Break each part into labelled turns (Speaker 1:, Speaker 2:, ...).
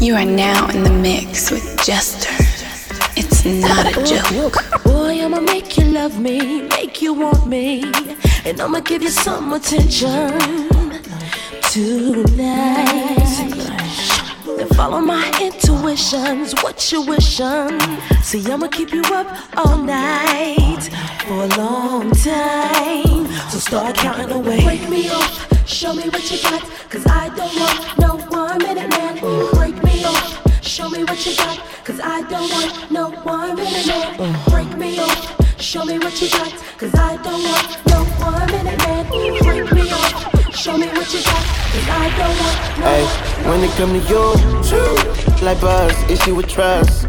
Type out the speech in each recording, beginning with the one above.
Speaker 1: You are now in the mix with Jester. It's not a joke.
Speaker 2: Boy, I'ma make you love me, make you want me, and I'ma give you some attention tonight. Then follow my intuitions, what you wishing. See, I'ma keep you up all night for a long time. So start counting away. Wake me up, show me what you got, cause I don't want no one minute man. Break me up. Show me what you got, cause I don't want no one minute man. Break me up. Show me what you got, cause I don't want no one minute man. Break me up. Show me what you got, cause I don't want no
Speaker 3: Hey, when it come to you, like buzz, issue with trust.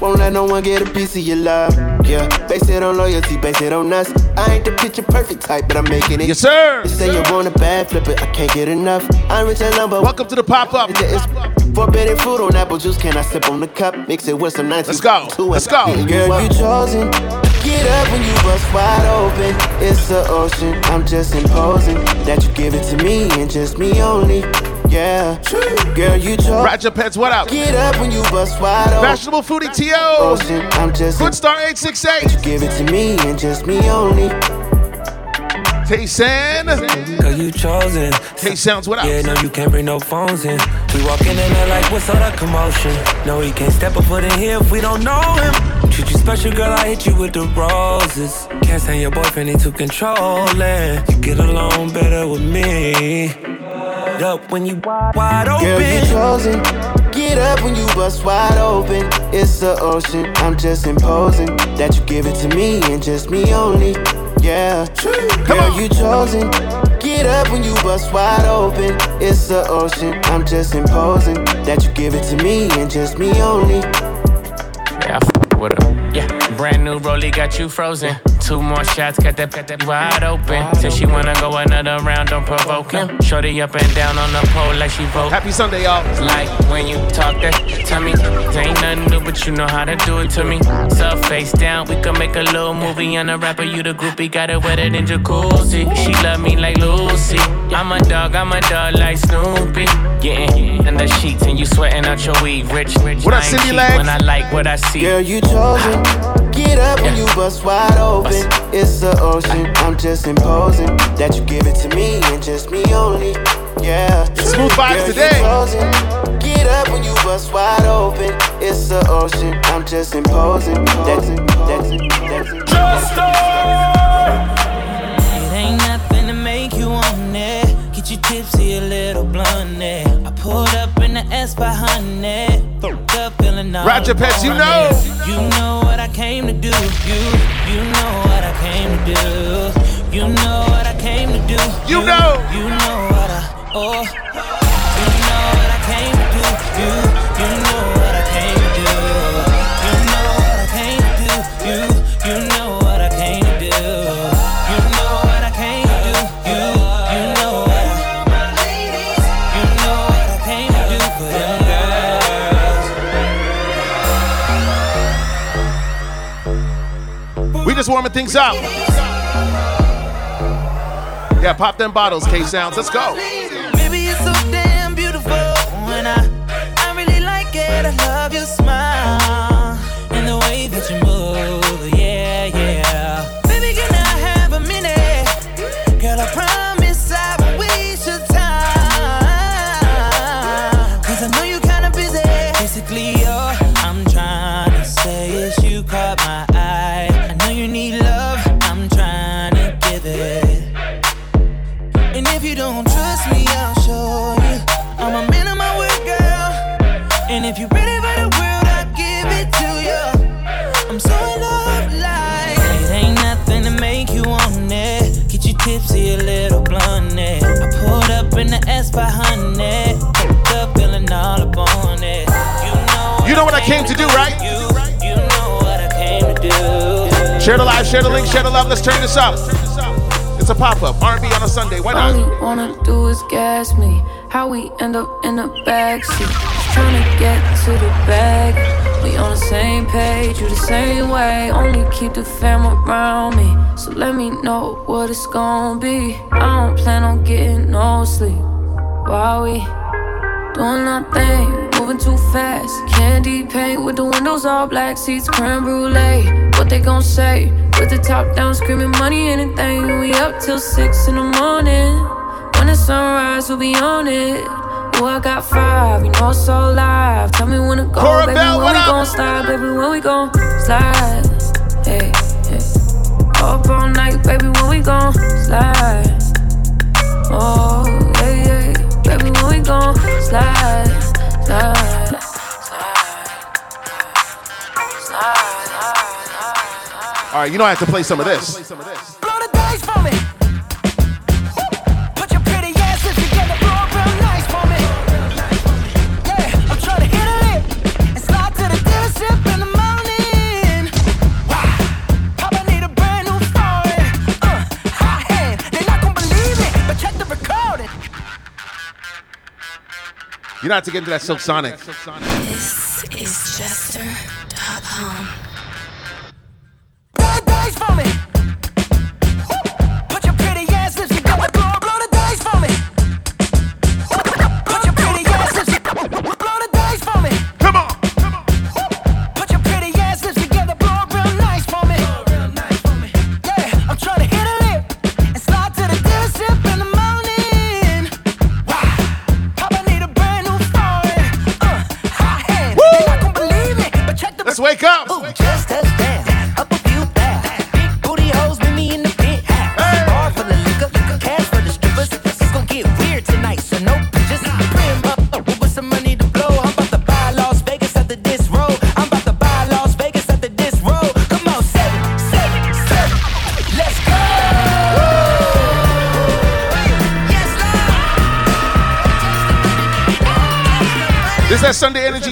Speaker 3: Won't let no one get a piece of your love. Yeah, base it on loyalty, base it on us. I ain't the picture perfect type, but I'm making it.
Speaker 4: Yes, sir.
Speaker 3: They say you want a bad flip it, I can't get enough. I'm rich and lumber.
Speaker 4: Welcome to the pop up.
Speaker 3: It's forbidden fruit on apple juice. Can I sip on the cup? Mix it with some 19.
Speaker 4: Let's go. Let's go.
Speaker 3: Girl, you chosen. Get up when you bust wide open. It's the ocean. I'm just imposing that you give it to me and just me only. Yeah, girl, you chosen.
Speaker 4: Roger Pets, what up?
Speaker 3: Get up when you bust wide open.
Speaker 4: Fashionable foodie TO.
Speaker 3: Ocean, I'm just
Speaker 4: Good Star 868.
Speaker 3: You give it to me and just me only.
Speaker 4: Taysan.
Speaker 5: Cause you chosen.
Speaker 4: Tay Sounds, what up?
Speaker 5: Yeah, no, you can't bring no phones in. We walk in and they're like, what's all that commotion? No, he can't step a foot in here if we don't know him. Treat you special, girl, I hit you with the roses. Can't stand your boyfriend, he too controlling. You get along better with me. Up when you wide open.
Speaker 3: Girl, you chosen. Get up when you bust wide open. It's the ocean. I'm just imposing that you give it to me and just me only. Yeah, girl, you chosen. Get up when you bust wide open. It's the ocean. I'm just imposing that you give it to me and just me only.
Speaker 6: Yeah, I f- with her. Yeah, brand new Rollie got you frozen. Two more shots, got that, got that wide open. Said she wanna go another round, don't provoke him. Shorty up and down on the pole like she vote.
Speaker 4: Happy Sunday, y'all.
Speaker 6: Like when you talk that to me, ain't nothing new, but you know how to do it to me. So face down, we can make a little movie on a rapper. You the groupie, got it wetter than jacuzzi. She love me like Lucy. I'm a dog, I'm a dog like Snoopy. Getting in the sheets and you sweating out your weave. Rich, rich.
Speaker 4: What up,
Speaker 6: I ain't
Speaker 4: Cindy
Speaker 6: cheap
Speaker 4: Legs?
Speaker 6: When I like what I see.
Speaker 3: Girl, you chosen. Get up when you bust wide open. It's the ocean. I'm just imposing that you give it to me and just me only. Yeah.
Speaker 4: Smooth vibes today.
Speaker 3: chosen. Get up when you bust wide open. It's the ocean. I'm just imposing. That's it. That's it. That's it.
Speaker 7: It ain't nothing to make you want it. Get you tipsy, a little blunt it. I pulled up in the S by honey. Fucked up, feeling all
Speaker 4: Roger Pets, you know.
Speaker 7: You know what I came to do. You, you know what I came to do. You know what I came to do.
Speaker 4: You know.
Speaker 7: You know what I, oh. You know what I came to do. You, you know
Speaker 4: just warming things up. Yeah, pop them bottles, K Sounds. Let's go.
Speaker 7: Baby, you're so damn beautiful. And I, I really like it. I love your smile and the way that you move. Yeah, yeah. Baby, can I have a minute? Girl, I promise I won't waste your time. Cause I know you're kinda busy. Basically, all I'm trying to say is you caught my
Speaker 4: came to do, right?
Speaker 7: You, you know what I came to do.
Speaker 4: Share the live, share the link, share the love. Let's turn this up. It's a pop up. R&B on a Sunday. Why
Speaker 2: All
Speaker 4: not?
Speaker 2: you wanna do is gas me. How we end up in the backseat. Just trying to get to the bag. We on the same page, you the same way. Only keep the fam around me. So let me know what it's gonna be. I don't plan on getting no sleep. While we doing our thing, moving too fast. Candy paint with the windows all black, seats creme brulee. What they gon' say? With the top down, screaming money, anything. We up till six in the morning. When the sunrise, we'll be on it. Oh, I got five, you know it's so live. Tell me when to go,
Speaker 4: Cora
Speaker 2: baby.
Speaker 4: Bell,
Speaker 2: when we gon' slide, baby. When we gon' slide, hey, hey. Up all night, baby. When we gon' slide, oh, yeah, yeah, Baby, when we gon' slide.
Speaker 4: All right, you know I have to play some of this.
Speaker 8: You
Speaker 4: don't have to get into that Silk Sonic.
Speaker 9: This is
Speaker 4: Chester.com.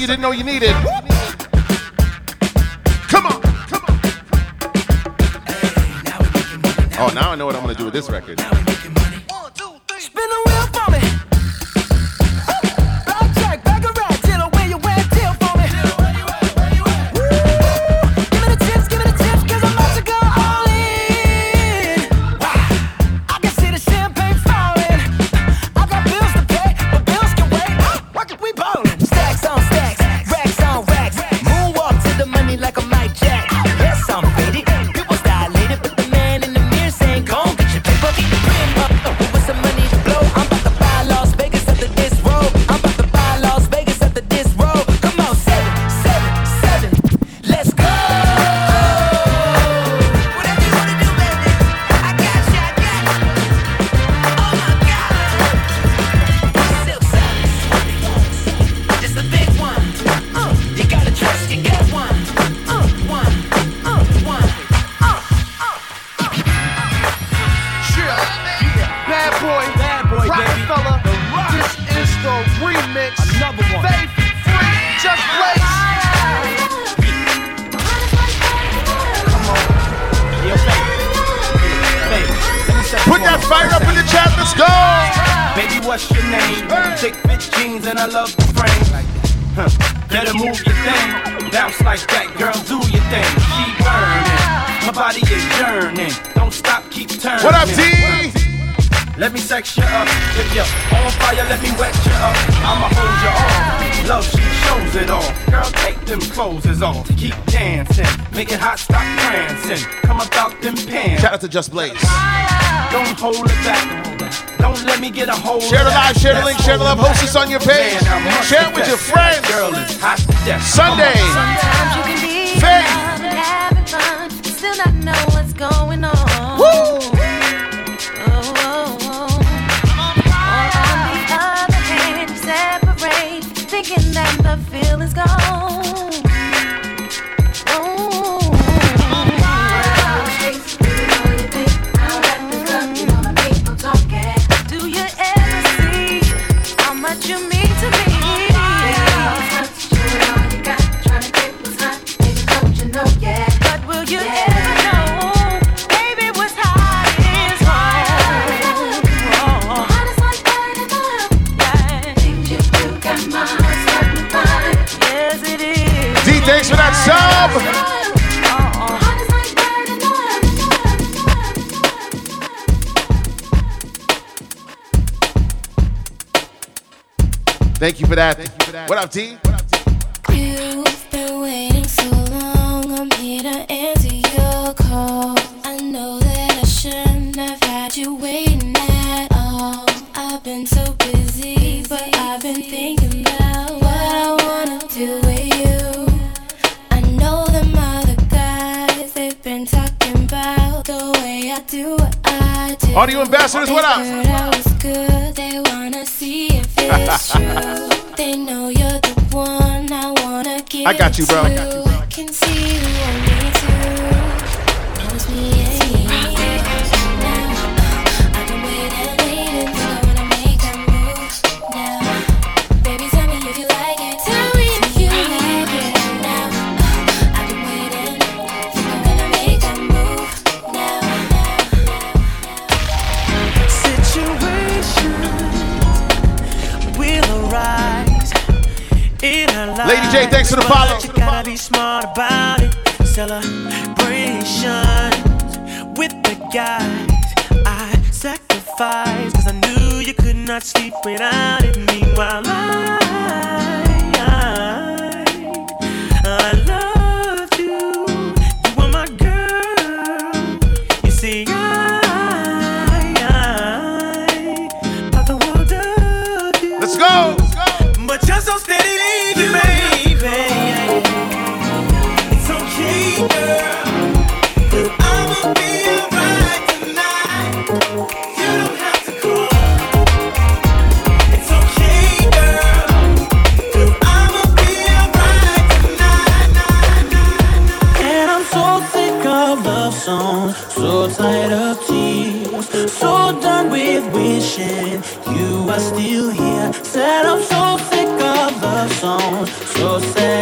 Speaker 4: didn't know you needed. Come on, come on. Oh, now I know what I'm gonna do with this record.
Speaker 10: let me sex you up. If you're on fire, let me wet you up. I'ma hold you off. Love, she shows it all. Girl, take them clothes off. Keep dancing. Make it hot, stop prancing. Come about them pants.
Speaker 4: Shout out to Just Blaze.
Speaker 10: Don't hold it back. Don't let me get a hold
Speaker 4: Share the live, share the link, share the love, host this on your page.
Speaker 10: Man,
Speaker 4: share it with your friends.
Speaker 10: Girl is hot
Speaker 4: Sunday.
Speaker 11: Sometimes you can be
Speaker 4: Faith.
Speaker 11: Having fun, still not know what's going on.
Speaker 4: Woo!
Speaker 11: Thank you
Speaker 4: for that. Thank you for that. What up, T?
Speaker 8: What up, T? You've
Speaker 12: been waiting so long. I'm here to answer your call. I know that
Speaker 8: I
Speaker 12: shouldn't have had you waiting at all. I've been so
Speaker 11: busy,
Speaker 8: but
Speaker 11: I've been thinking about what I
Speaker 8: wanna do with you.
Speaker 11: I
Speaker 8: know them other guys, they've been talking about
Speaker 11: the way I
Speaker 8: do what
Speaker 11: I
Speaker 8: do. Audio ambassadors, what up?
Speaker 11: you, they
Speaker 8: know you're the
Speaker 11: one I wanna
Speaker 4: give I got you,
Speaker 13: bro. Hey, thanks for the follow. You gotta be smart about it. With the guys. I sacrificed, cause I knew you could not sleep without it.
Speaker 8: Meanwhile, I coração. Sou sério.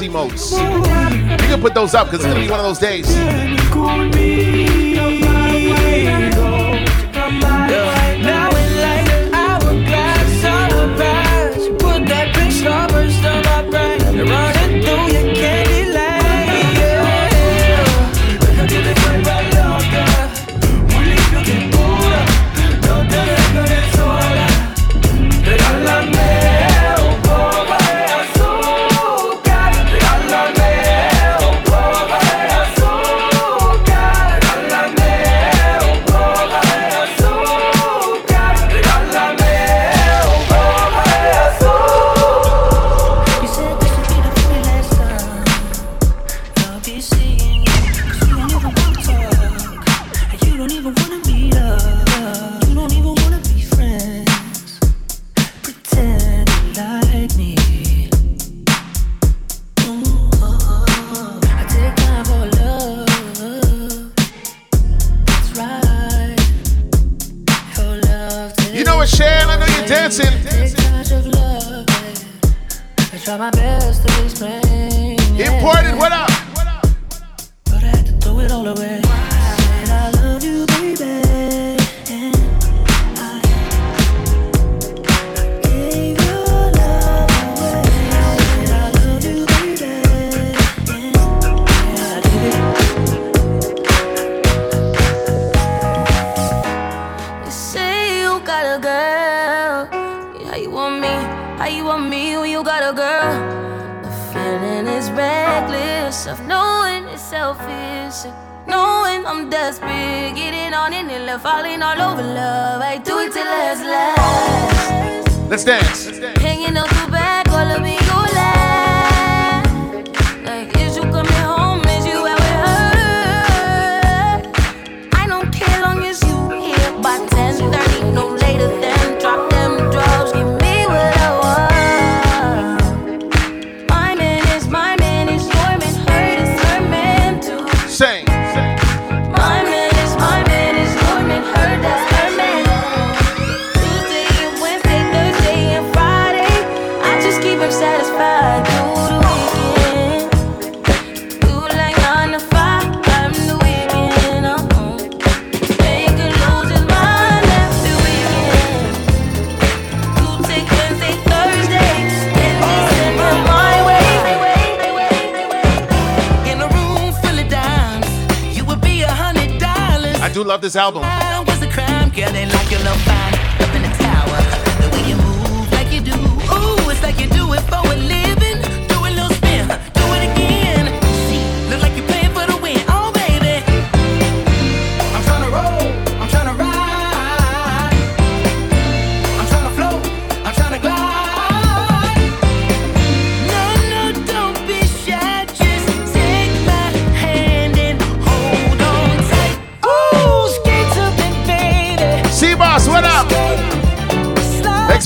Speaker 8: You
Speaker 13: can put those up because it's going to be
Speaker 14: one of those
Speaker 4: days.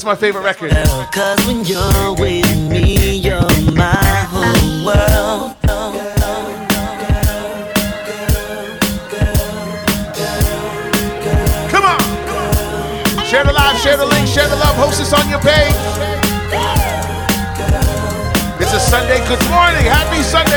Speaker 4: That's my favorite record.
Speaker 14: Cause when you're with me, you're my whole world. Come on.
Speaker 15: Share the live, share the link, share the love. Host us on your page. It's a Sunday. Good morning. Happy Sunday.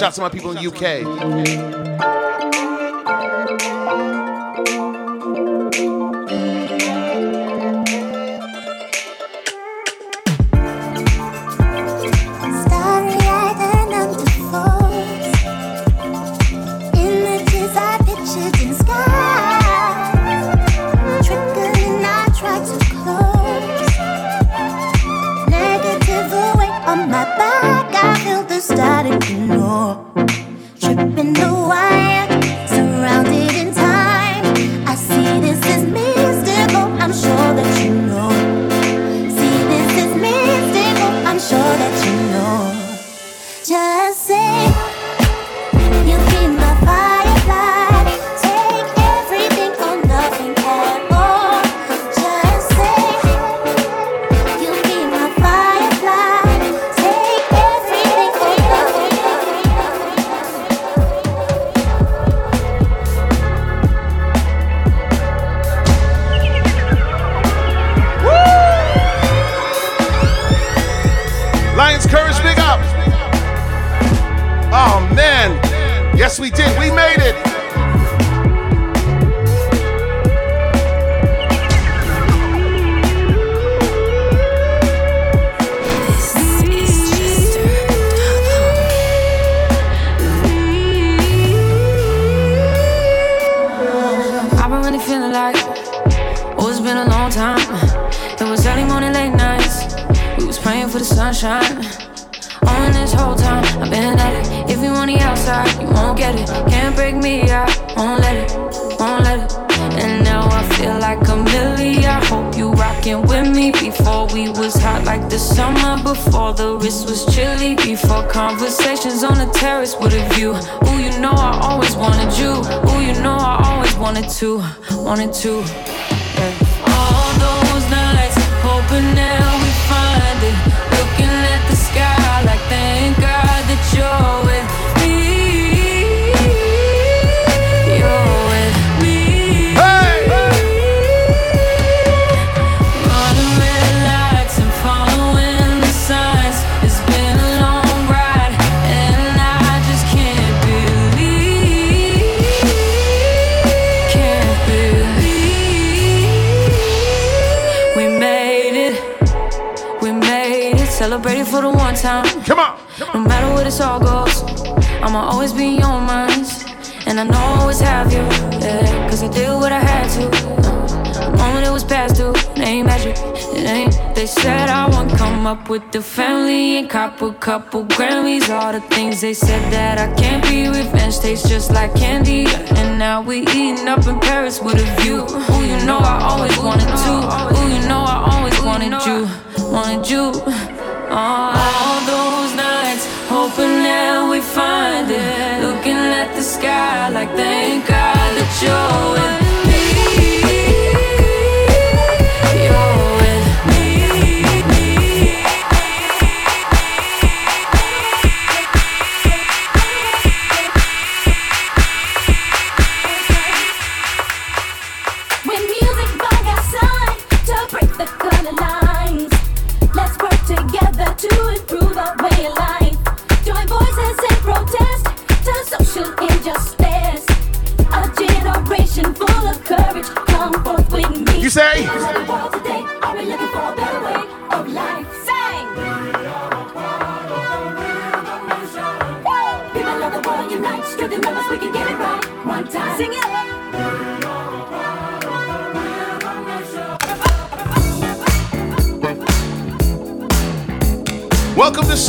Speaker 15: Shouts to my people in UK.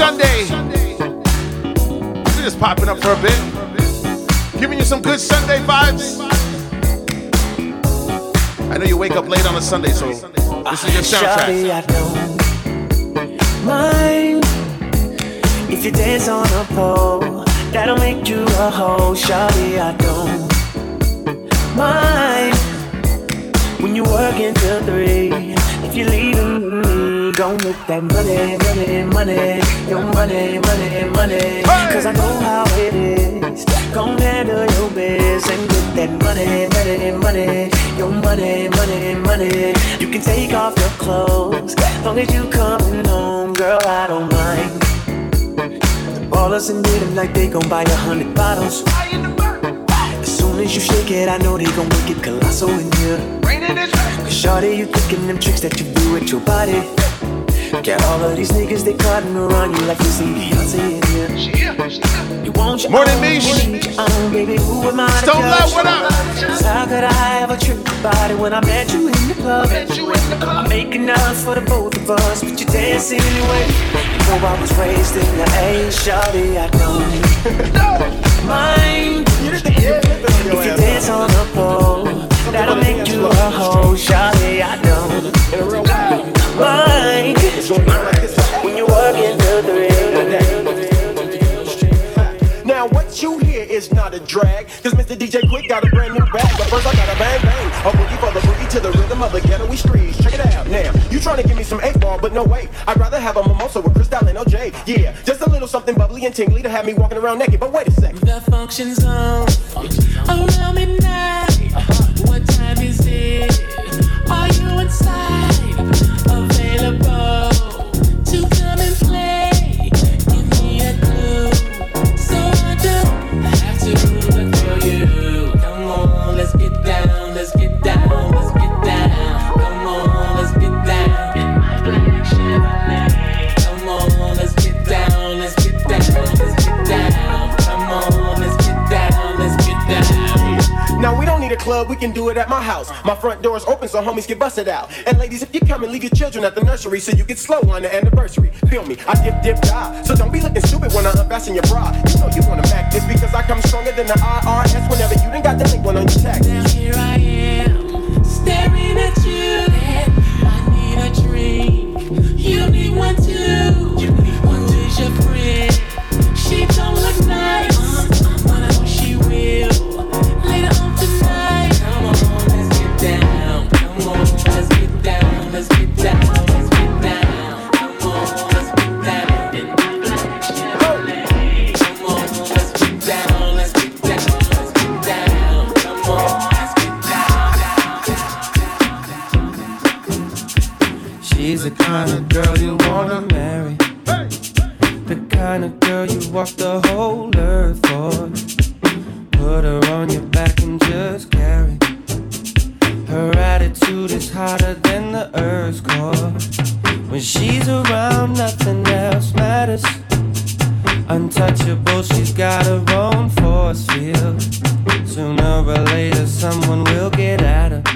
Speaker 8: Sunday. We're just popping up for a bit. Giving you some good Sunday vibes. I know you wake up late on a Sunday, so this is your
Speaker 16: Shawty,
Speaker 8: soundtrack.
Speaker 16: Mind if you dance on a pole. That'll make you a hoe. Shawty, I don't mind when you work until three. If you're leaving go make that money, money, money, your money, money, money. Cause I know how it is. Go handle your biz and get that money, money, money, your money, money, money. You can take off your clothes, long as you coming home, girl. I don't mind. The ballers and did them like they gon' buy a hundred bottles. As soon as you shake it, I know they gon' make it colossal in here. Cause shawty, you thinking them tricks that you do with your body. Got all of these niggas, they cutting around you like you see Beyonce in here. You want your
Speaker 8: Morning,
Speaker 16: own,
Speaker 8: Mish.
Speaker 16: your own, baby. Who am I to
Speaker 8: Stone
Speaker 16: judge?
Speaker 8: Love, what up?
Speaker 16: How could I ever trip about it when I met you in the club? I'm making up for the both of us, but you dancing anyway. You know I was raised in the A, shawty, I don't mind. If you dance on the pole, that'll make you a hoe, shawty, I don't mind. When you work into the
Speaker 17: Now what you hear is not a drag, cause Mr. DJ Quik got a brand new bag. But first I gotta bang bang, a boogie for the boogie to the rhythm of the ghetto streets. Check it out now. You trying to give me some eight ball, but no way. I'd rather have a mimosa with Cristal and OJ. Yeah, just a little something bubbly and tingly to have me walking around naked. But wait a sec.
Speaker 7: The function's on around midnight. What time is it? Are you inside? Available
Speaker 17: club, we can do it at my house. My front door is open so homies get busted out. And ladies, if you come and leave your children at the nursery so you get slow on the anniversary. Feel me, I dip dip die. So don't be looking stupid when I unfasten your bra. You know you wanna back this because I come stronger than the IRS whenever you done got the link one on your tax.
Speaker 7: Now here I am, staring at you. I need a drink. You need one too.
Speaker 18: Attitude is hotter than the earth's core.
Speaker 19: When she's around, nothing else matters. Untouchable, she's got her own force field. Sooner or later, someone will get at her.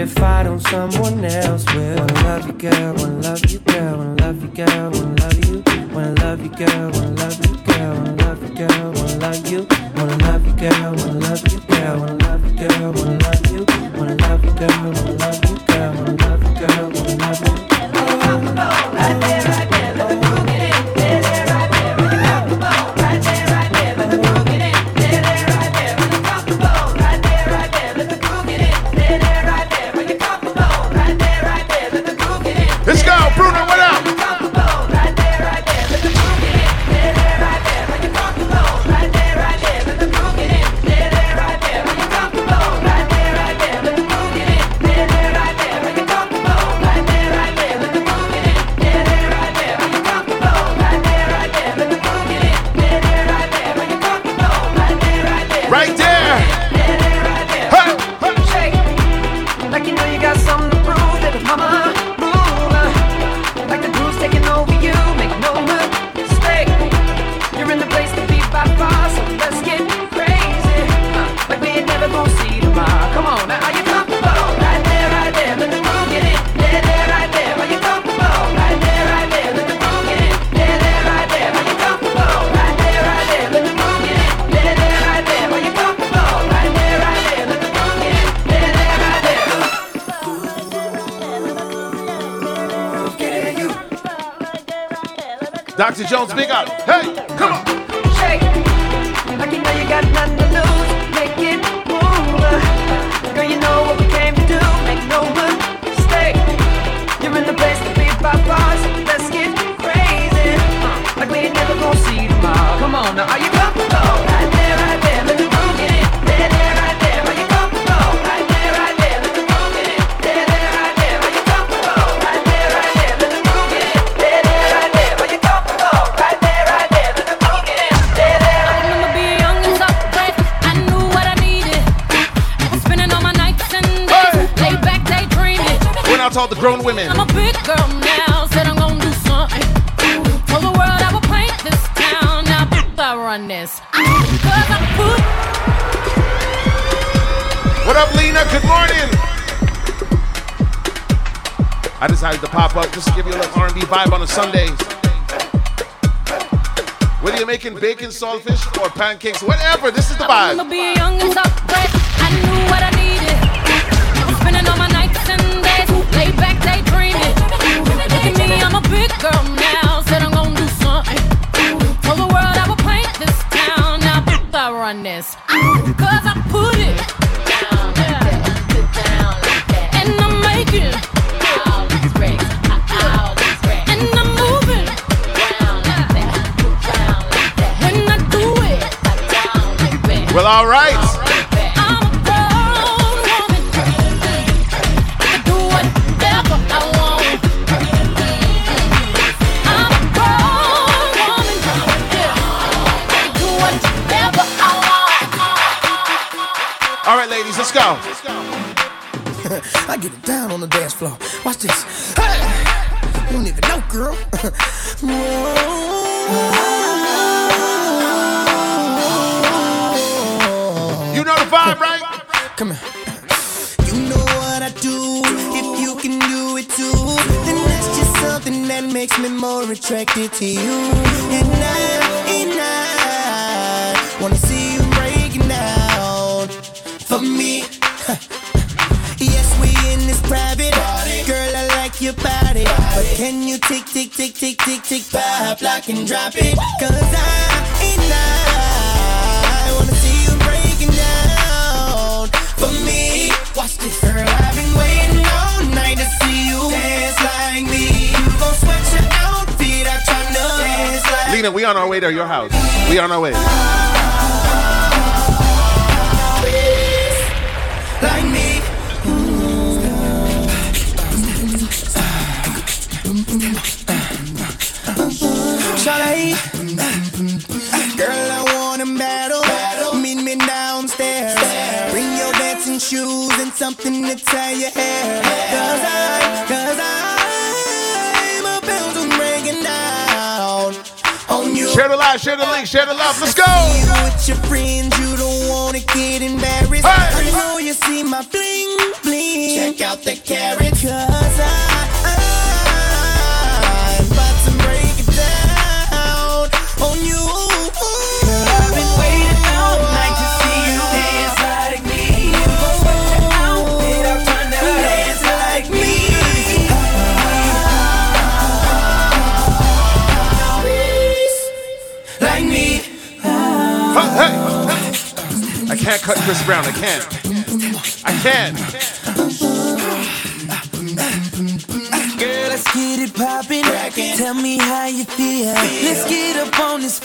Speaker 19: If I don't, someone else will. Wanna love you, girl. Wanna love you, girl. Wanna love you, girl. Wanna love you. Wanna love you, girl. Wanna love you, girl. Wanna love you, girl. Wanna love you. Wanna love you, girl. Wanna love you, girl. Wanna love you, girl. Wanna love you. Wanna love you, girl. Wanna love you, girl. Wanna love you, girl. Wanna love you. Right there, right there, let the groove
Speaker 8: Jones, big up. Hey, come on.
Speaker 19: Shake. Like you know you got nothing to lose. Make it move. Girl, you know what we came to do. Make no mistake. You're in the place to be by far, so let's get crazy. Uh, Like we ain't never gonna see tomorrow. Come on now, are you
Speaker 8: grown women.
Speaker 11: I'm a big girl now, said I'm gonna do something. Told the world I would paint this town. Now I run this. Cause I put
Speaker 8: What up, Lena? Good morning. I decided to pop up just to give you a little R&B vibe on a Sunday. Whether you're making bacon, saltfish, or pancakes, whatever, this is the vibe.
Speaker 11: Down
Speaker 20: on the dance floor. Watch this. Hey! You don't even know, girl.
Speaker 8: You know the vibe, right?
Speaker 20: Come here. You know what I do. If you can do it too, then that's just something that makes me more attracted to you. And I can you tick, tick, tick, tick, tick, tick, pop, lock and drop it? Cause I, and I wanna see you breaking down for me. Watch this. Girl, I've been waiting all night to see you dance like me. You gon' sweat your outfit out tryna dance like
Speaker 8: Lena, we on our way to your house. We on our way.
Speaker 20: Share the live, share the link, share the love. Let's go.
Speaker 8: with your friends, you don't want to get embarrassed. Hey. I know you see my bling bling. Check out the carat. Cause I,
Speaker 20: I can't cut Chris Brown. I can't. I can't.
Speaker 11: Girl, let's get it poppin'. Tell me how you feel. Let's get up on this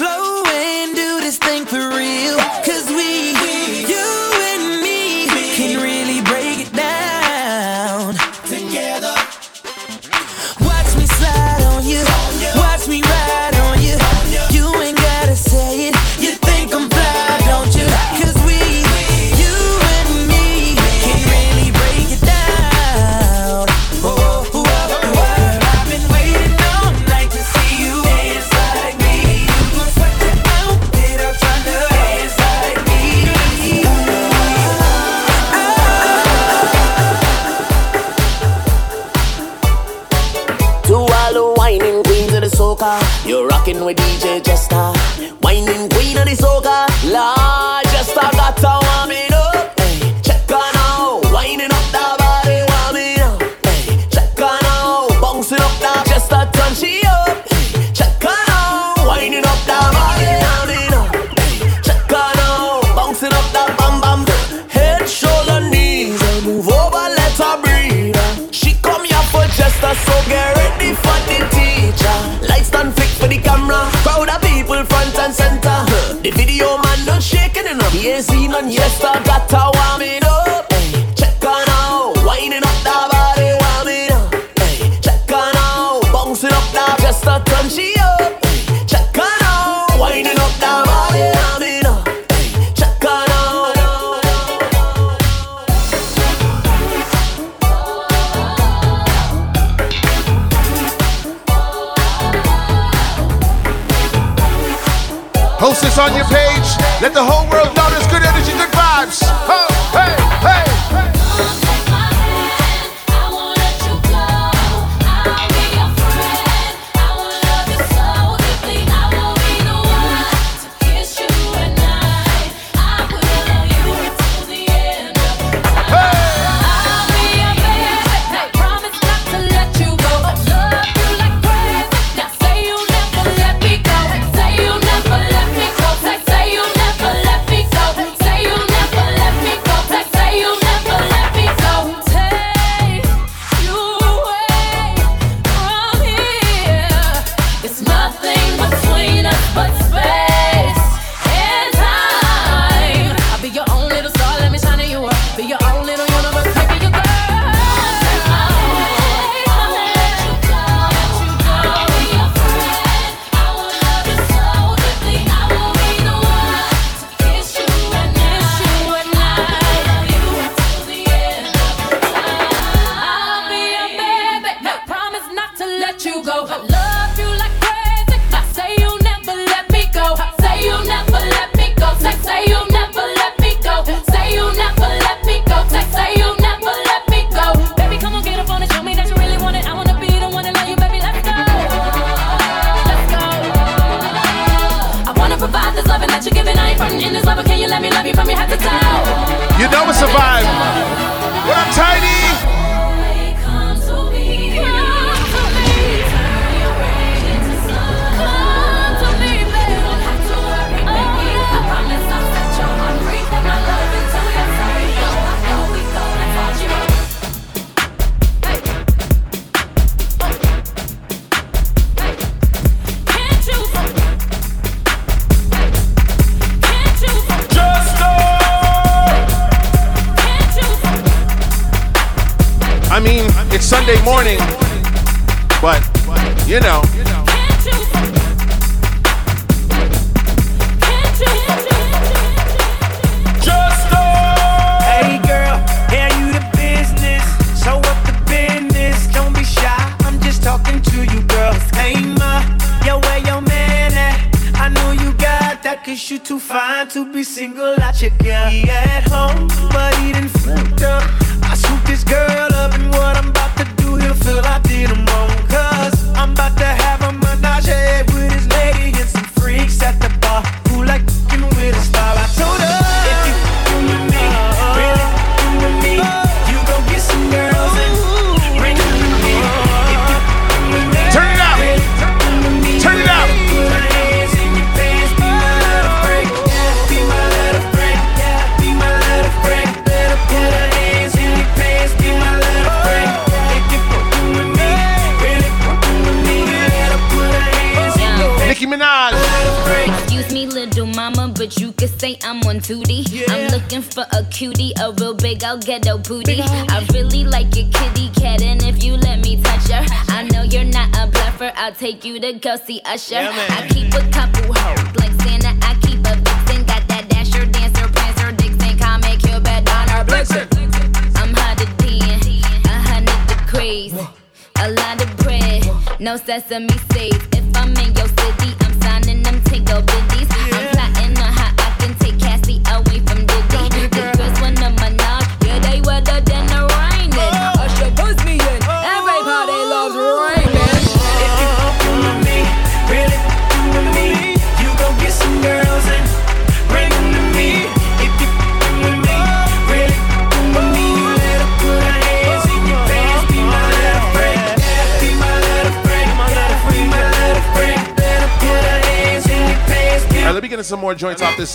Speaker 11: you to
Speaker 21: go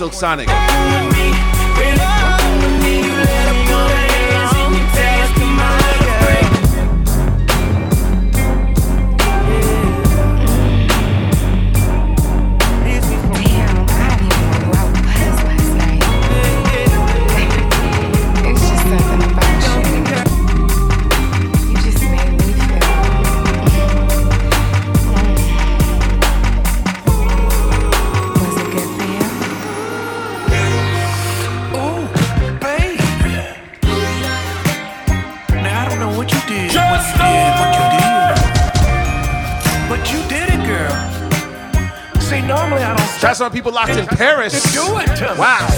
Speaker 22: Silk Sonic. people locked in Paris. Wow.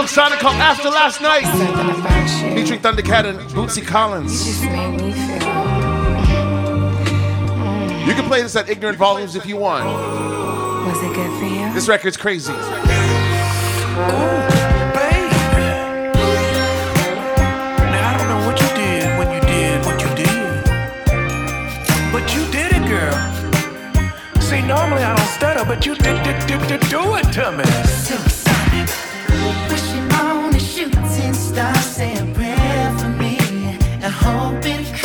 Speaker 22: Silk Sonic come after last night. Featuring Thundercat and Bootsy Collins. Mm. You, can play this at ignorant volumes if you want.
Speaker 8: Was it good for you?
Speaker 22: This record's crazy.
Speaker 23: Ooh. normally I don't stutter, but you did, did, did, did do it to me.
Speaker 8: been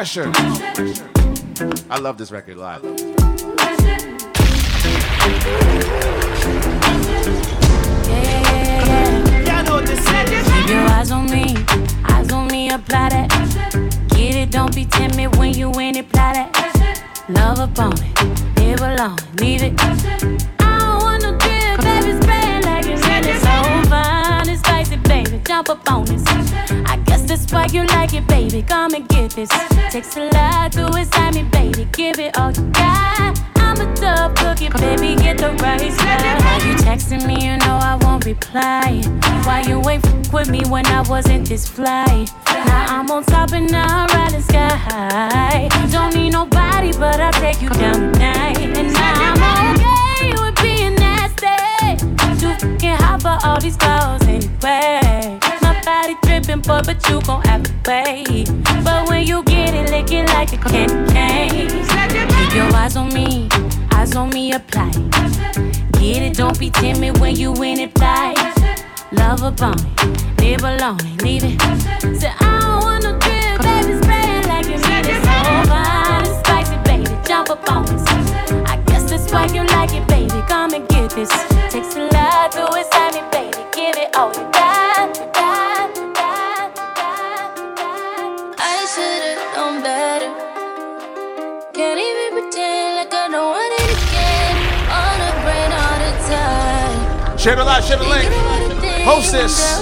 Speaker 8: Pressure. I love this record
Speaker 11: a Keep with me when I wasn't this fly? Now I'm on top and now I'm riding sky. Don't need nobody, but I'll take you down tonight. And now I'm okay with being nasty. Too fucking hot for all these girls anyway. My body dripping, boy, but you gon' have to wait. But when you get it, lick it like a candy cane. Keep your eyes on me, eyes on me, apply. Get it, don't be timid when you in it, fly. Love upon it, live alone, and leave it. Say, I don't want no drip, baby, spray it like it's me. It's so fine, spicy, baby, jump up on this. I guess that's why you like it, baby, come and get this. Takes a lot to excite me, baby, give it all you got. I should've known better. Can't even pretend like I don't want it again. On the brain all the time.
Speaker 8: Share the live, share the link. Hostess.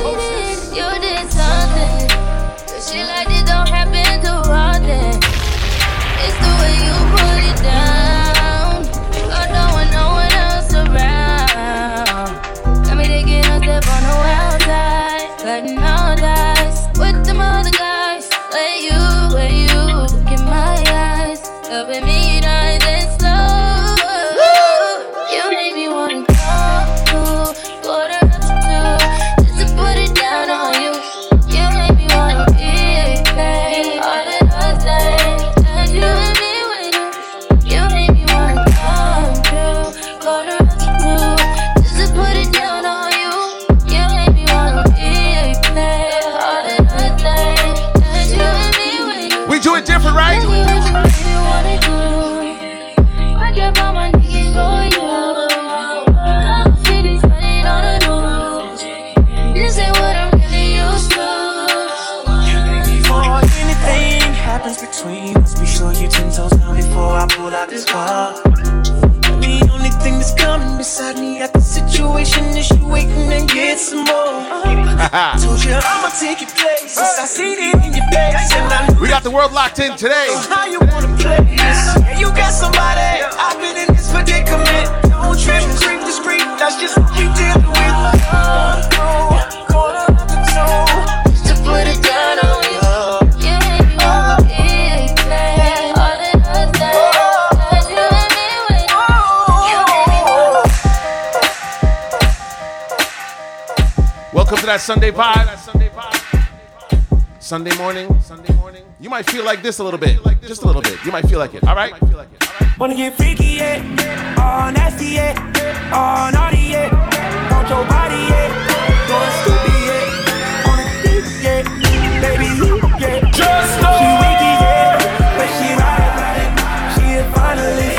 Speaker 11: Sunday vibe. Sunday morning. Sunday morning. You might feel like this a little bit. Just a little bit. You might feel like it. All
Speaker 8: right.
Speaker 11: Wanna get freaky, yeah. All nasty, yeah. All naughty, yeah. Want your body, yeah. Going
Speaker 24: stupid, yeah. On a deep, yeah. Baby, you, yeah. Just know. She wiki, yeah. But she ride right. She is finally.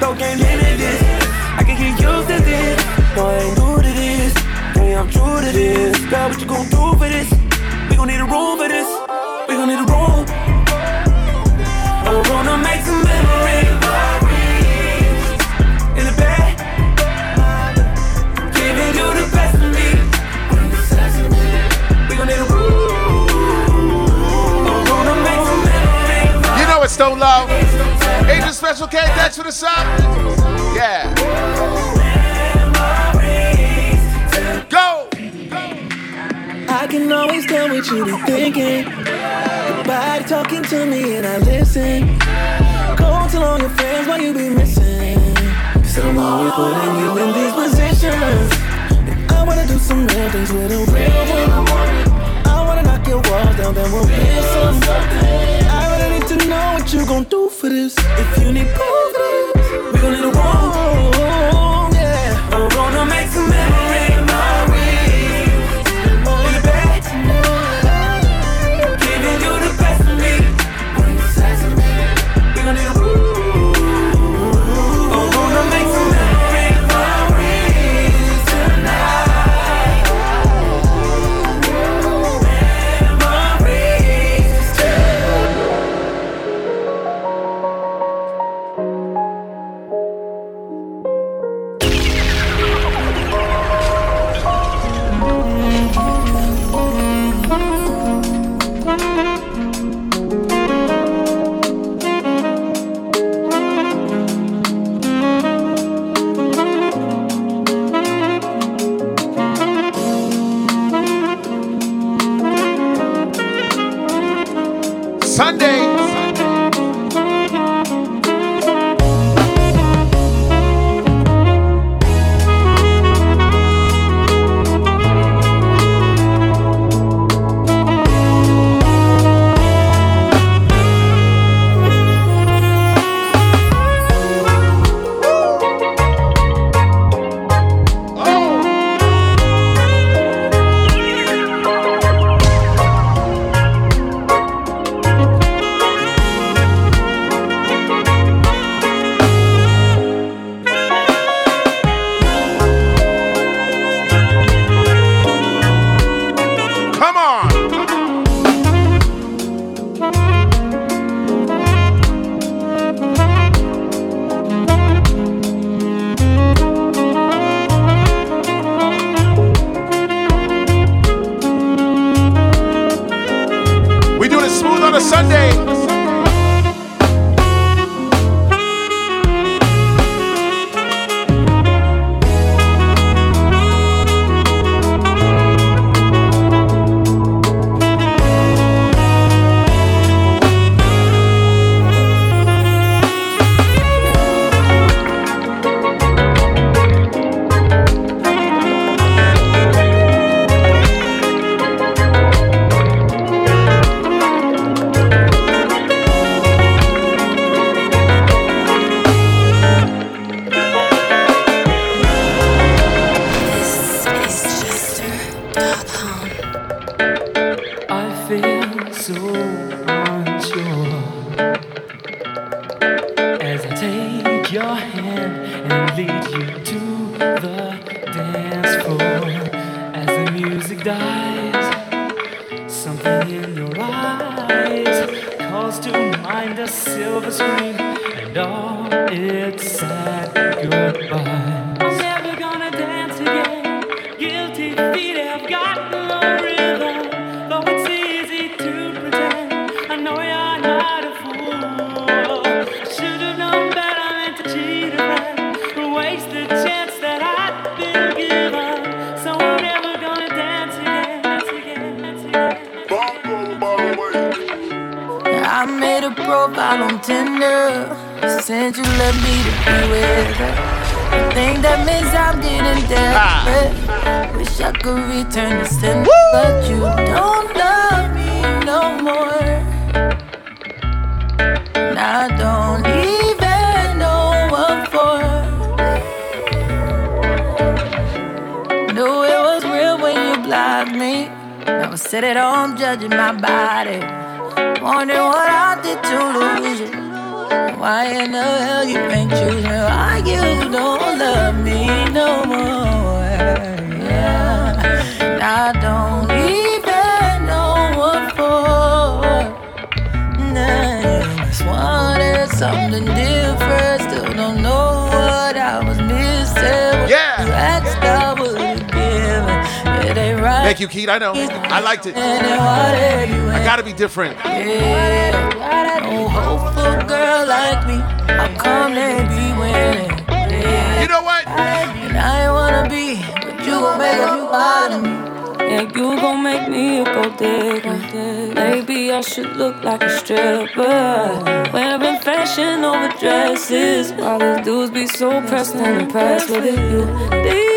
Speaker 24: Don't get into this. I can get used to this. No,
Speaker 11: I ain't
Speaker 8: new to this.
Speaker 24: Yeah, I'm true to this
Speaker 25: girl, what you gon' do for this? We gon' need a room for this. We gon' need a room. We're gonna make some memories. In the bed. Giving you the best of me. We gon' need a room.
Speaker 8: You know it's Stone Love. Agent Special K, thanks for the sub. Yeah.
Speaker 25: Can always tell what you be thinking. Your body talking to me and I listen. Go tell all your friends why you be missing. Cause I'm always putting you in these positions. And I wanna do some real things with a real one. I wanna knock your walls down, then we'll build some. I really need to know what you gon' do for this. If you need proof we gon' need a room.
Speaker 11: liked it. I gotta be different.
Speaker 26: I
Speaker 11: You know what?
Speaker 26: be, but you gon' make a new.
Speaker 2: Yeah, you gon' make me a gold digger. Maybe I should look like a stripper. Wearing fashion over dresses. All these dudes be so pressed and impressed with
Speaker 24: you.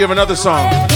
Speaker 11: give another song.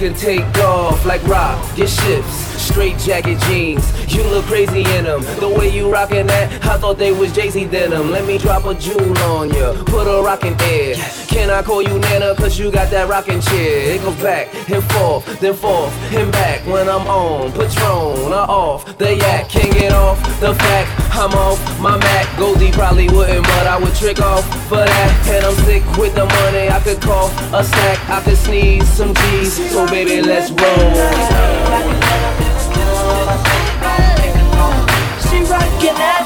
Speaker 24: can
Speaker 27: take off like rock, get shifts. Straight jacket jeans, you look crazy in them. The way you rockin' that, I thought they was Jay-Z denim. Let me drop a jewel on ya, put a rockin' air. Can I call you Nana, cause you got that rockin' chair. It goes back and forth, then forth and back. When I'm on, Patron, I off the yak. Can't get off the fact, I'm off my Mac. Goldie probably wouldn't, but I would trick off for that. And I'm sick with the money. I could cough a sack, I could sneeze some G's. So baby, let's roll.
Speaker 24: She rockin'
Speaker 3: out.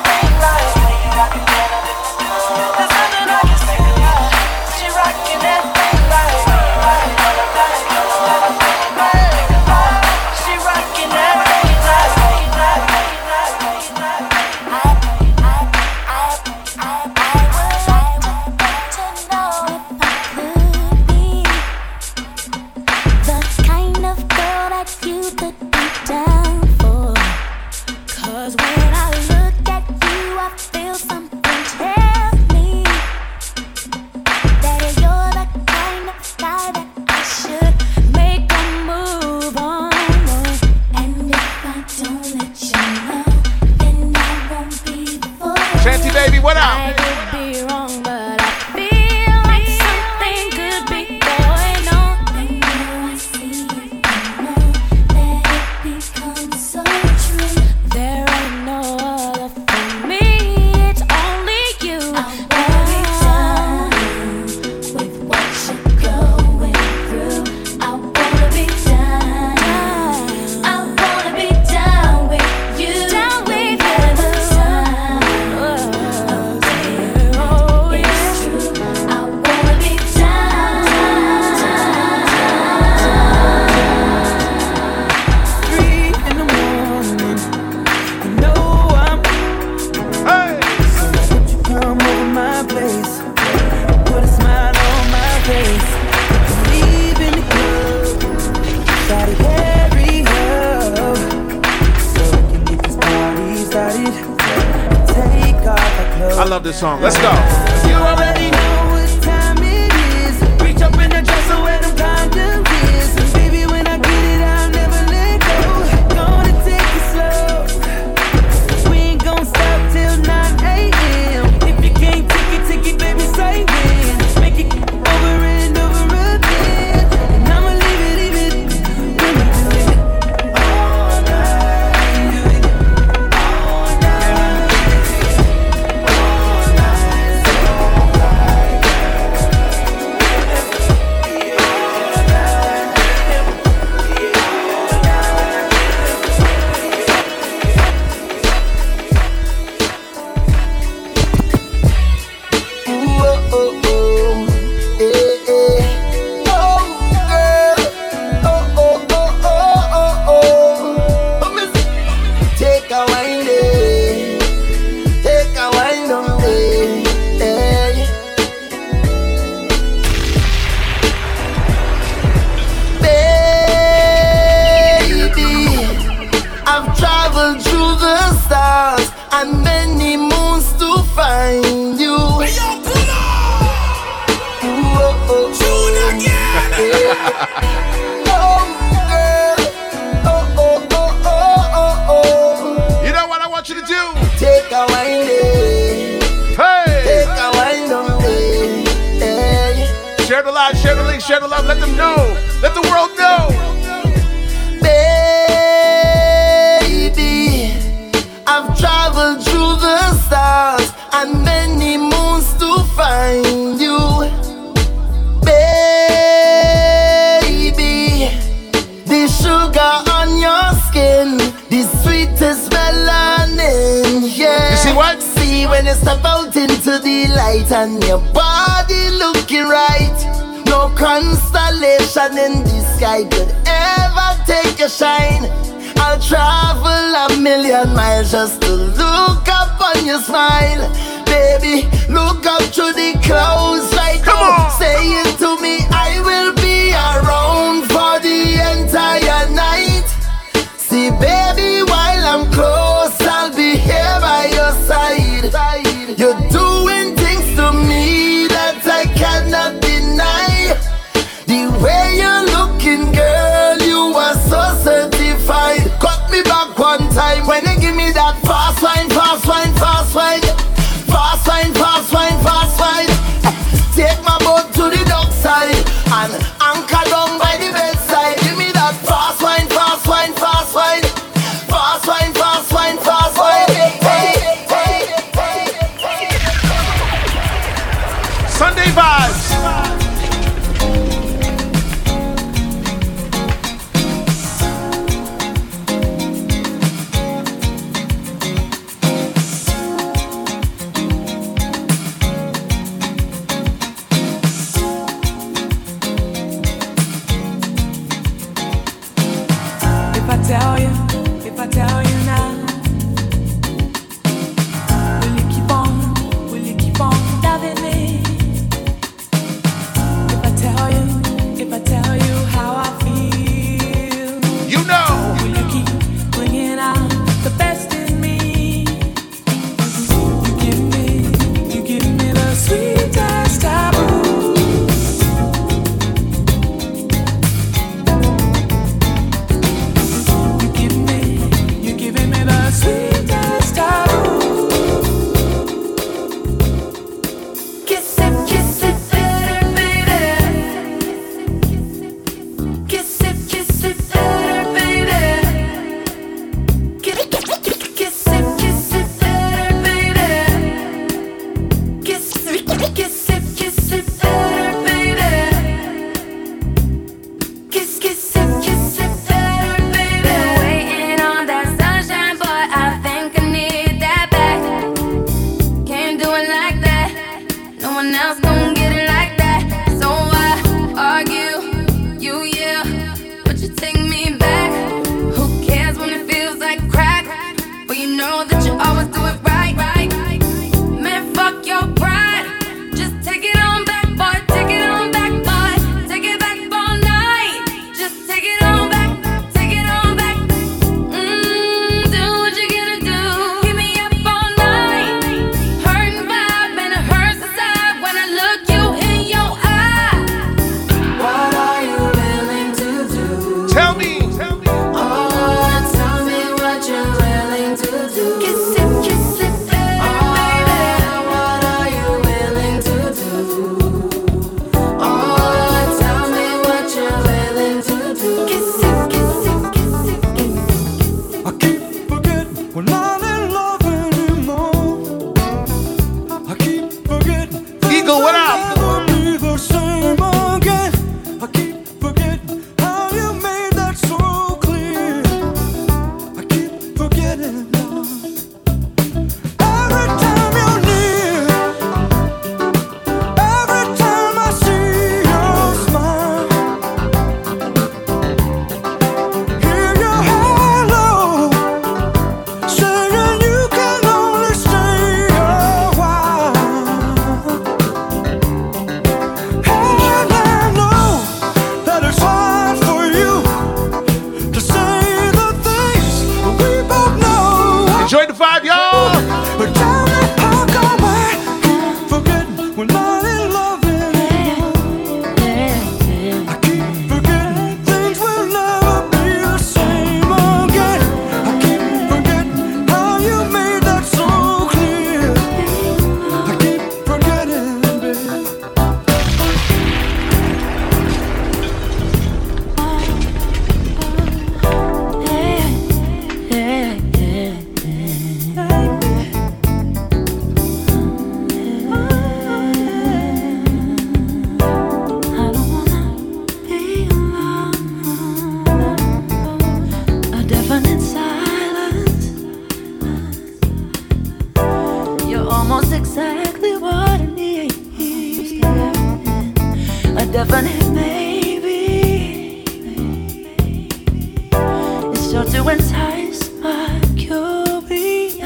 Speaker 3: So to
Speaker 28: entice my curiosity,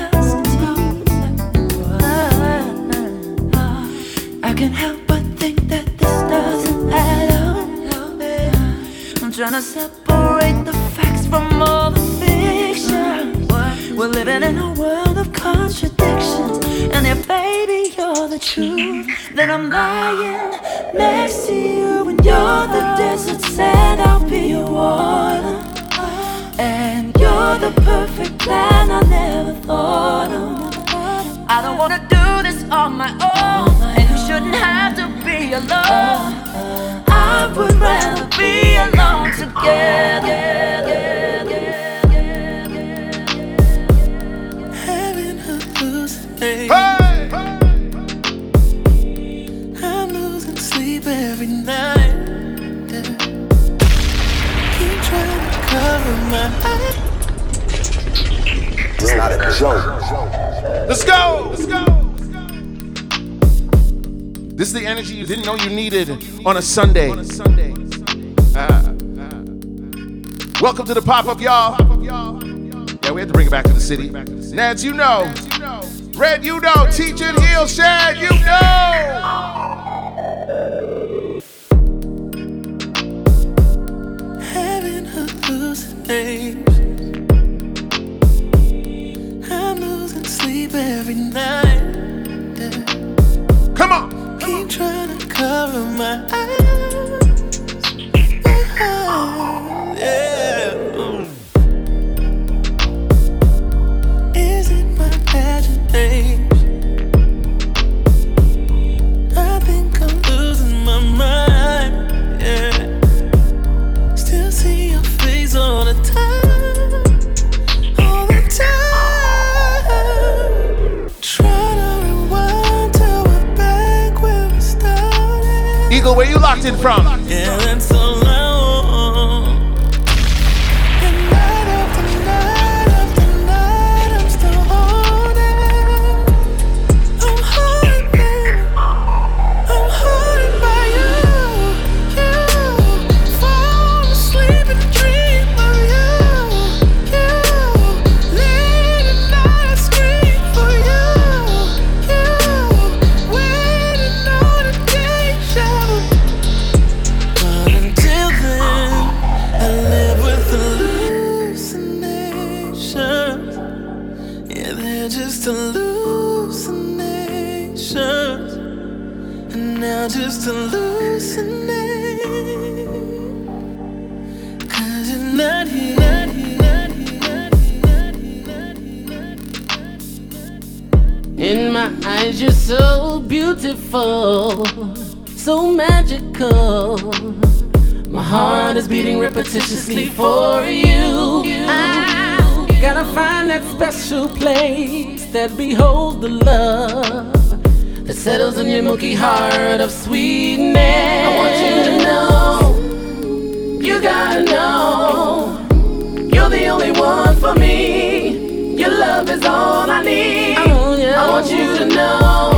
Speaker 28: I can't help but think that this doesn't add up. I'm trying to separate the facts from all the fiction. We're living in a world of contradictions, and if baby you're the truth, then I'm lying next to you, and you're the desert sand, I'll be your water. The perfect plan I never thought of. I don't wanna do this on my own, and you shouldn't have to be alone. I would rather be alone together.
Speaker 8: Joe. Let's go! Let's go! This is the energy you didn't know you needed on a Sunday. Ah. Welcome to the pop up, y'all. Yeah, we had to bring it back to the city. Nads, you know. Red, you know. Teaching, heal, share, you know.
Speaker 4: Having hallucinations. every night.
Speaker 8: Come on.
Speaker 4: Keep trying to cover my eyes.
Speaker 8: starting from.
Speaker 4: Yeah,
Speaker 29: beautiful, so magical. My heart is beating repetitiously for you. I gotta find that special place that beholds the love that settles in your milky heart of sweetness. I want you to know, you gotta know, you're the only one for me. Your love is all I need. Oh, I want you to know,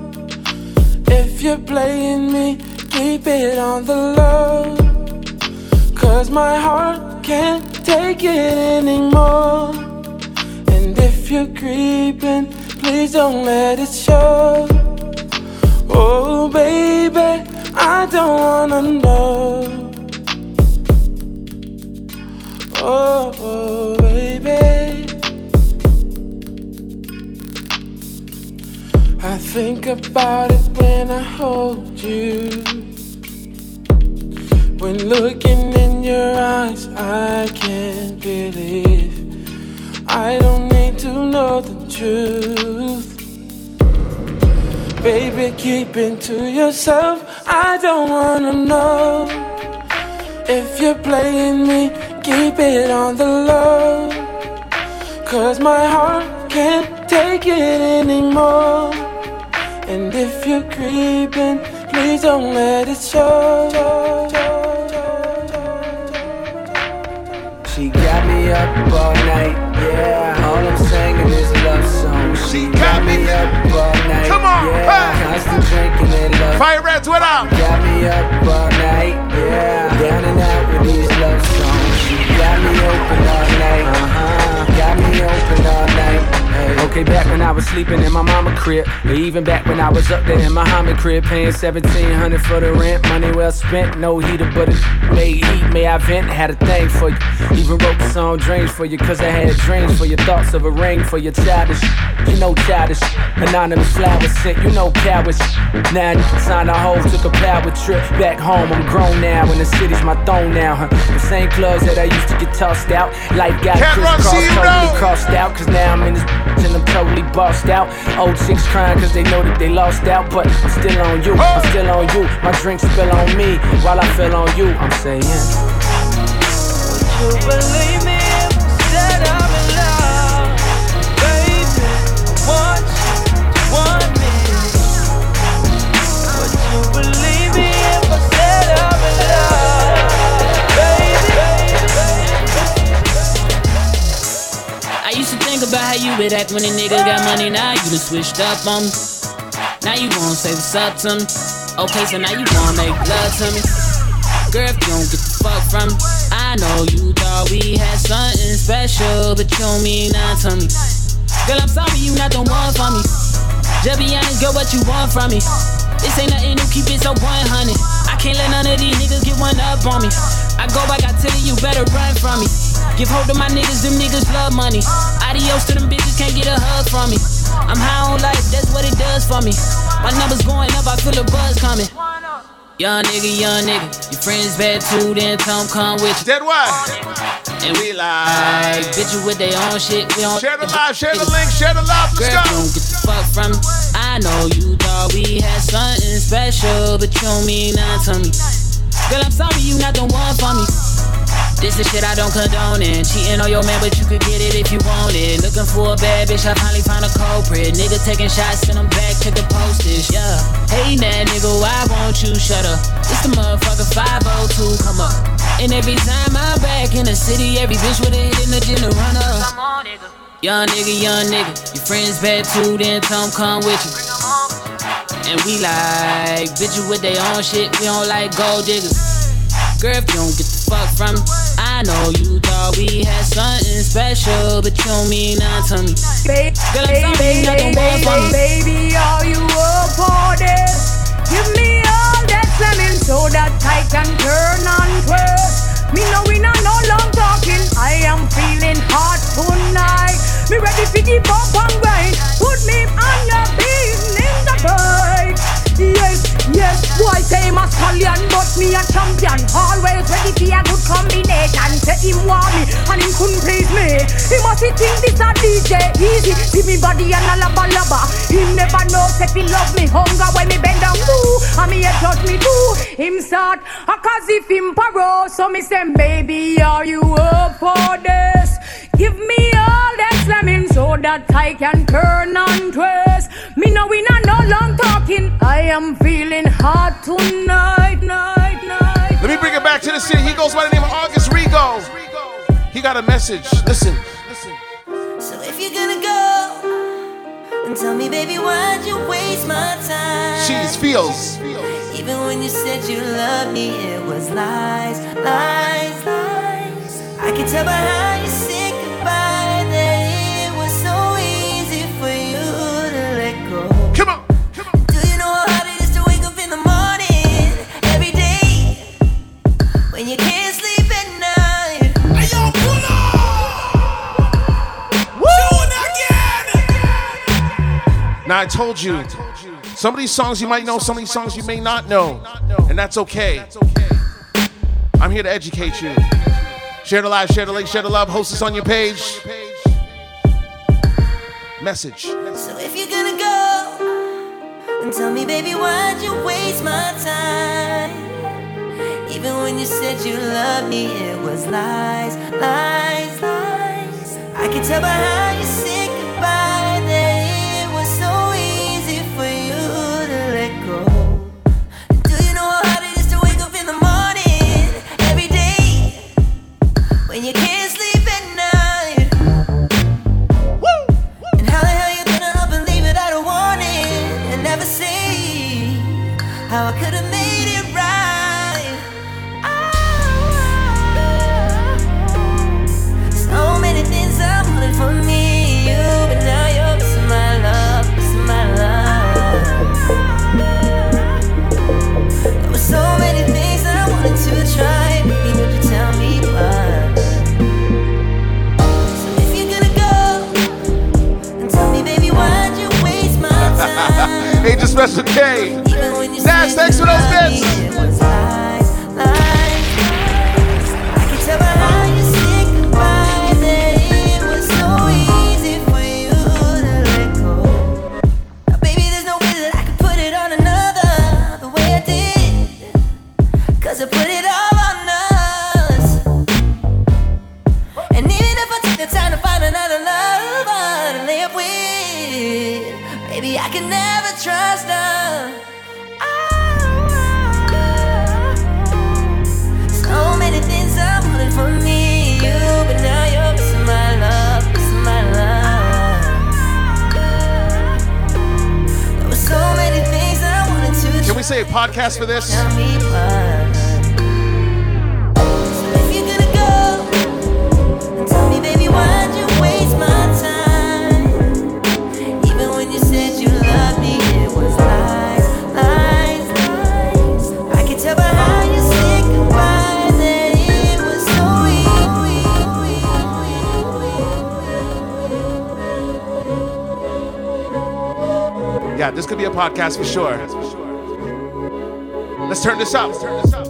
Speaker 24: if you're playing me. Keep it on the low. Cause my heart can't take it anymore. And if you're creeping, please don't let it show. Oh, baby, I don't wanna know. Oh, oh, think about it when I hold you. When looking in your eyes, I can't believe. I don't need to know the truth. Baby, keep it to yourself. I don't wanna know if you're playing me. Keep it on the low. Cause my heart can't take it anymore. And if you're creeping, please don't let it show.
Speaker 27: She got me up all night, yeah. All I'm singing is love songs. She got me up all night,
Speaker 8: Come on,
Speaker 27: yeah. Constant drinking and love.
Speaker 8: Fire Rats, what up?
Speaker 27: Got me up all night, yeah. Down and out with these love songs. She got me open all
Speaker 30: Okay, back when I was sleeping in my mama crib, or even back when I was up there in my Muhammad crib, paying seventeen hundred for the rent, money well spent, no heater, but it made heat. May I vent? Had a thing for you. Even wrote the song "Dreams" for you, cause I had dreams for your thoughts of a ring for your childish. You know childish, anonymous flowers sent, you know cowards. Now I signed a hoe, took a power trip back home. I'm grown now, and the city's my throne now. Huh? The same clubs that I used to get tossed out. Life got crisscrossed, totally crossed out, cause now I'm in this and I'm totally bossed out. Old chicks crying cause they know that they lost out, but I'm still on you, I'm still on you. My drinks spill on me while I fell on you. I'm saying,
Speaker 24: You believe me
Speaker 31: about how you would act when a nigga got money. Now you done switched up on me. Now you wanna say what's up to me. Okay, so now you wanna make love to me. Girl, if you don't get the fuck from me, I know you thought we had something special, but you don't mean nothing to me. Girl, I'm sorry you not the one for me. Just be honest, girl, what you want from me? This ain't nothing new, keep it so 100. Can't let none of these niggas get one up on me. I go back, I tell you, you better run from me. Give hope to my niggas, them niggas love money. Adios to them bitches, can't get a hug from me. I'm high on life, that's what it does for me. My numbers going up, I feel a buzz coming. Young nigga, young nigga, your friends bad too, then Tom come with you.
Speaker 8: Dead what?
Speaker 31: And we like bitches with their own shit. We don't
Speaker 8: Share the live, share the link, share the love. Let's
Speaker 31: Girl,
Speaker 8: go.
Speaker 31: don't get the fuck from me. I know you thought we had something special, but you don't mean nothing to me. Girl, I'm sorry you not the one for me. This is shit I don't condone in. Cheating on your man, but you could get it if you want it. Looking for a bad bitch, I finally found a culprit. Nigga taking shots, send them back to the postage, yeah. Hey, that nigga, why won't you shut up? It's the motherfucker 502, come up. And every time I'm back in the city, every bitch with a hit in the gym to run up. Come on, nigga. Young nigga, young nigga. Your friends bad too, then Tom come with you. And we like bitches with their own shit. We don't like gold diggers. Girl, if you don't get the fuck from. I know you thought we had something special, but you don't mean nothing to me. Baby, Girl, I'm baby, baby, baby,
Speaker 32: baby, are you up for this? Give me all that lemon so that I can turn on twist. Me know we not no long talking. I am feeling hot tonight. Me ready for the pop and wine. Put me on your beat in the bird. Yes, Yes, boy say and But me a champion. Always ready for a good combination Say him want me and him couldn't please me. He must think this a DJ easy. See me body and a lava lava He never know if he love me Hunger when me bend down too And me a judge me too Him start a cause if him paro So me say baby are you up for this? Give me all that slamming so that I can turn on twist. Me know we not no long talking. I am feeling hot tonight, night, night.
Speaker 8: Let me bring it back to the city. He goes by the name of August Rigo. He got a message. Listen.
Speaker 28: So if you're gonna go, then tell me, baby, why'd you waste my time?
Speaker 8: She's feels.
Speaker 28: Even when you said you loved me, it was lies, lies, lies. I can tell by how you said goodbye when you can't sleep at night?
Speaker 8: Now I told you, some of these songs you might know, some of these songs you may not know, and that's okay. I'm here to educate you. Share the live, share the link, share the love. Host us on your page. Message.
Speaker 28: So if you're gonna go, then tell me, baby, why'd you waste my time? Even when you said you loved me, it was lies, lies, lies. I can tell by how you said time?
Speaker 8: Angel Special K. Nas, thanks for those bits. Say a podcast for this?
Speaker 28: tell me why. So if you're gonna go, then tell me, baby, why'd you waste my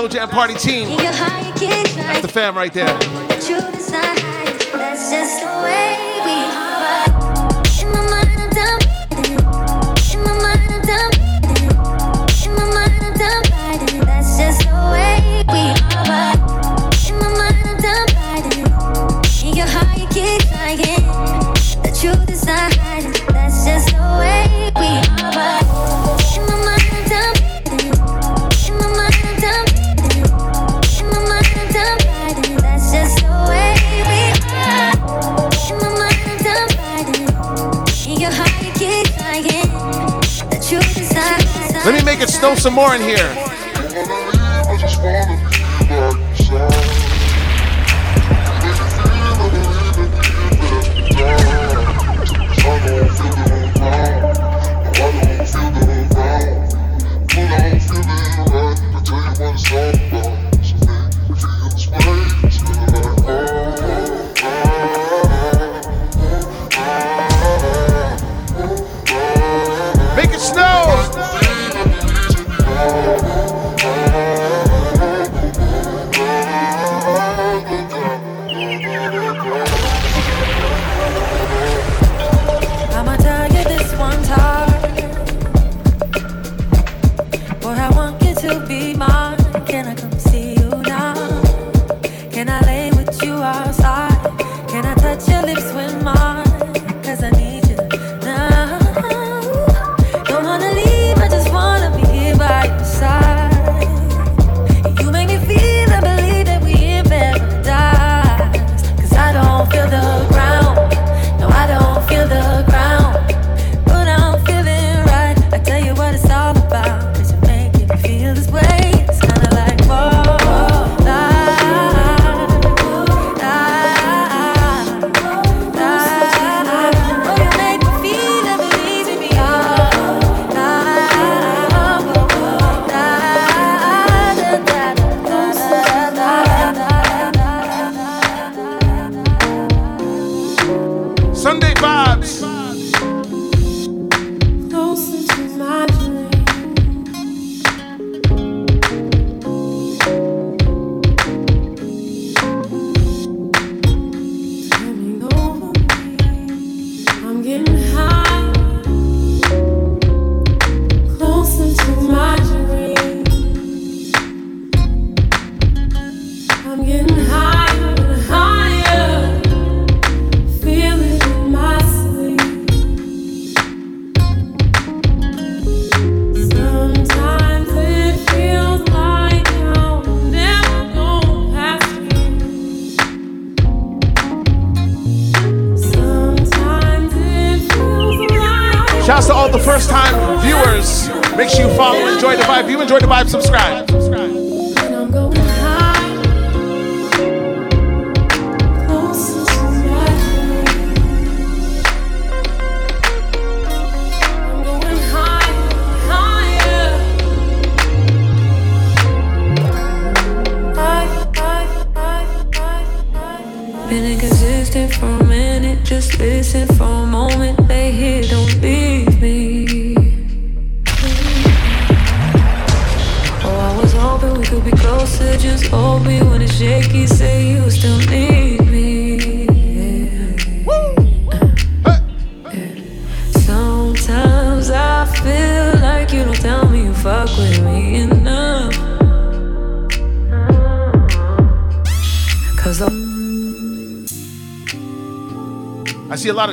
Speaker 11: Soul Jam Party team. That's the fam right there. some more in here.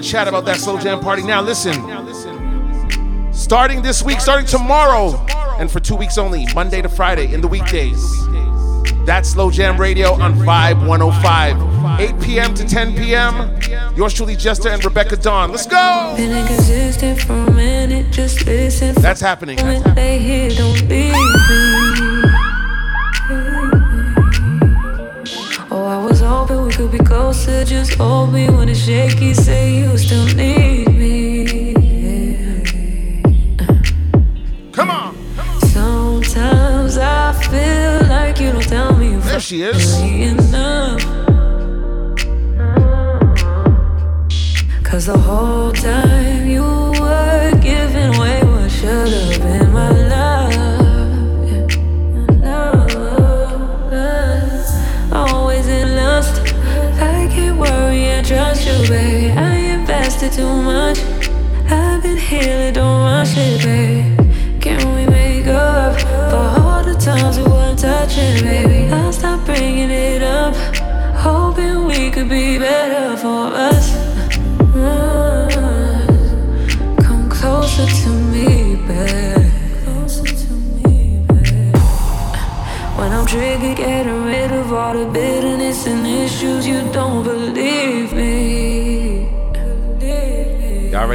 Speaker 8: to
Speaker 11: chat about that slow jam party. Now listen, starting this week, starting tomorrow, and for two weeks only, Monday to Friday in the weekdays. That's Slow Jam Radio on Vibe 105,
Speaker 2: 8 p.m. to 10 p.m. Yours truly, Jester and Rebecca Dawn. Let's go. That's happening.
Speaker 11: That's happening. closer, just hold me when it's shaky. Say you still need me. Yeah.
Speaker 2: Come on. Come on.
Speaker 11: Sometimes I feel like you don't tell me.
Speaker 2: There she is.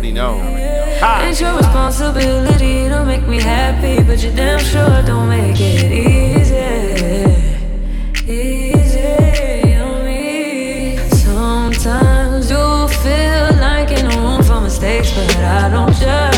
Speaker 2: already know. Ha.
Speaker 11: It's your responsibility to make me happy, but you damn sure don't make it easy. Easy on me. Sometimes you feel like you're room for mistakes, but I don't judge.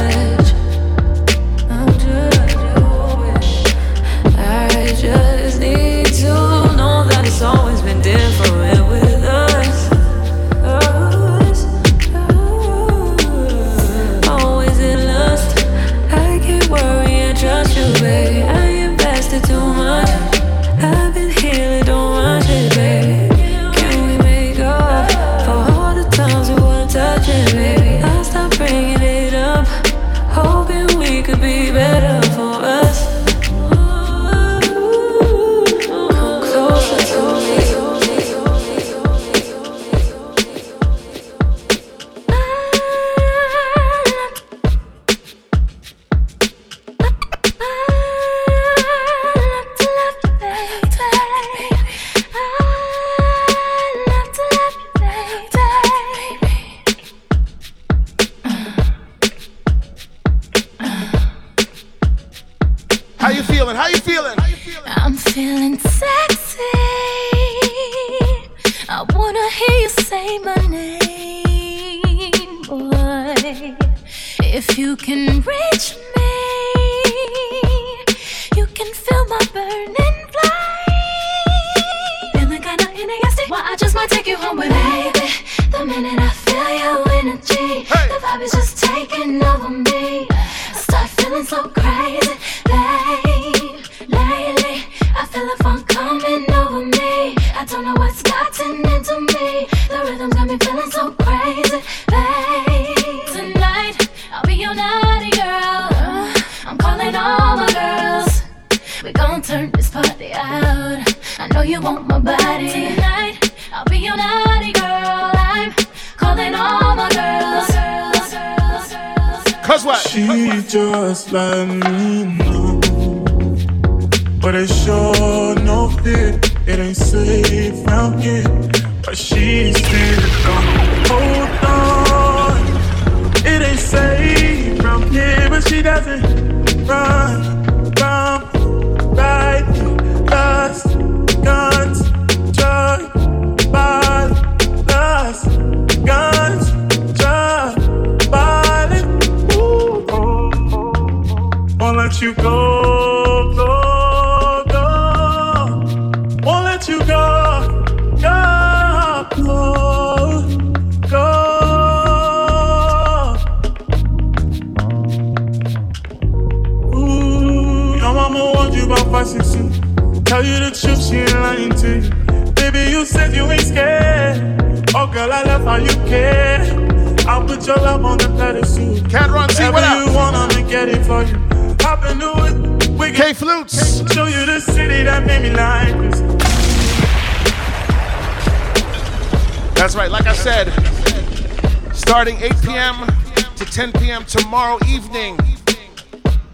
Speaker 2: tomorrow evening,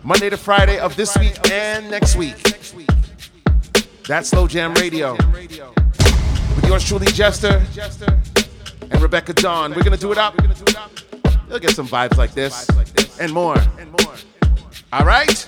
Speaker 2: Monday to Friday of this week and next week. That's Low Jam Radio. With
Speaker 4: yours truly, Jester and Rebecca Dawn. We're going to do it up. You'll get some vibes like this and more. All right?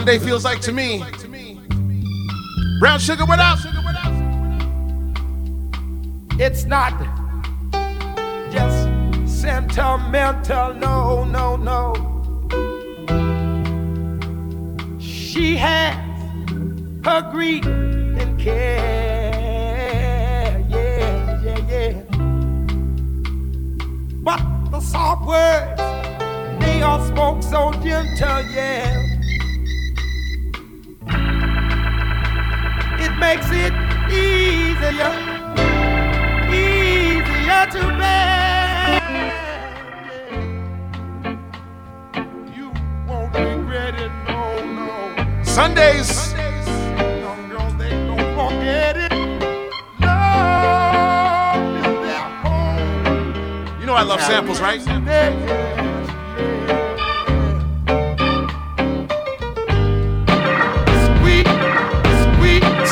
Speaker 4: Sunday feels like to me. Brown sugar, up?
Speaker 33: It's not just sentimental, no, no, no. She has her grief and care, yeah, yeah, yeah. But the soft words, they are spoke so gentle, yeah.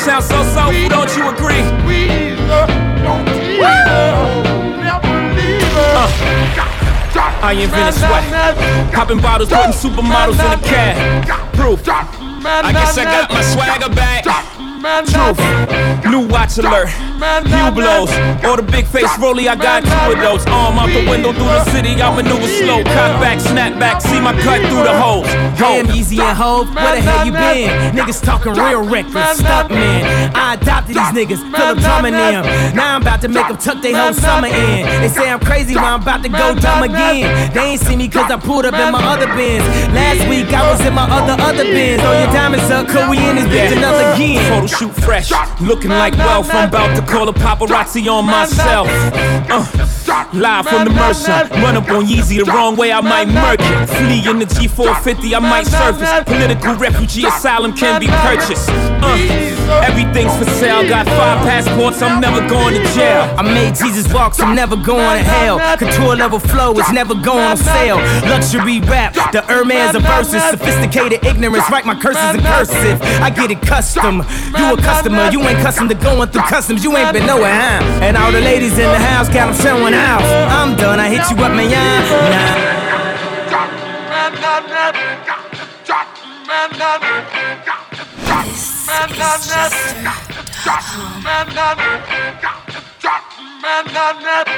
Speaker 10: Sounds so soulful, don't you agree? I invented sweat. Popping bottles, putting supermodels in a cab. Proof. I guess I got my swagger back. Truth. New watch alert. Hublots. Or the big face Rollie, I got two of those. Arm out the window through the city, I maneuver slow. Cock back, snap back, see my cut through the holes.
Speaker 7: Damn, Yeezy and Hov, where the hell you been? Niggas talking real reckless, Stop, man. I adopted these niggas, Philip drumming them. Now I'm about to make them tuck their whole summer in. They say I'm crazy, but I'm about to go dumb again. They ain't see me cause I pulled up in my other Benz. Last week I was in my other, other Benz. Throw your diamonds up, cause we in this bitch another again.
Speaker 10: Photo shoot fresh, looking like wealth. I'm about to call a paparazzi on myself. Uh, live from the Mercer, run up on Yeezy the wrong way, I might murk it. Flee in the G450, I might surface. Political refugee asylum can be purchased. Uh,
Speaker 7: Everything's for sale. Got five passports, I'm never going to jail. I made Jesus walk, I'm never going to hell. Couture level flow is never going on sale. Luxury rap, the Hermes of verses. Sophisticated ignorance, write my curses in cursive. I get it custom. You a customer, you ain't custom to going through customs. You ain't been nowhere, huh? And all the ladies in the house got them showing out. I'm done, I hit you up, man. Nah.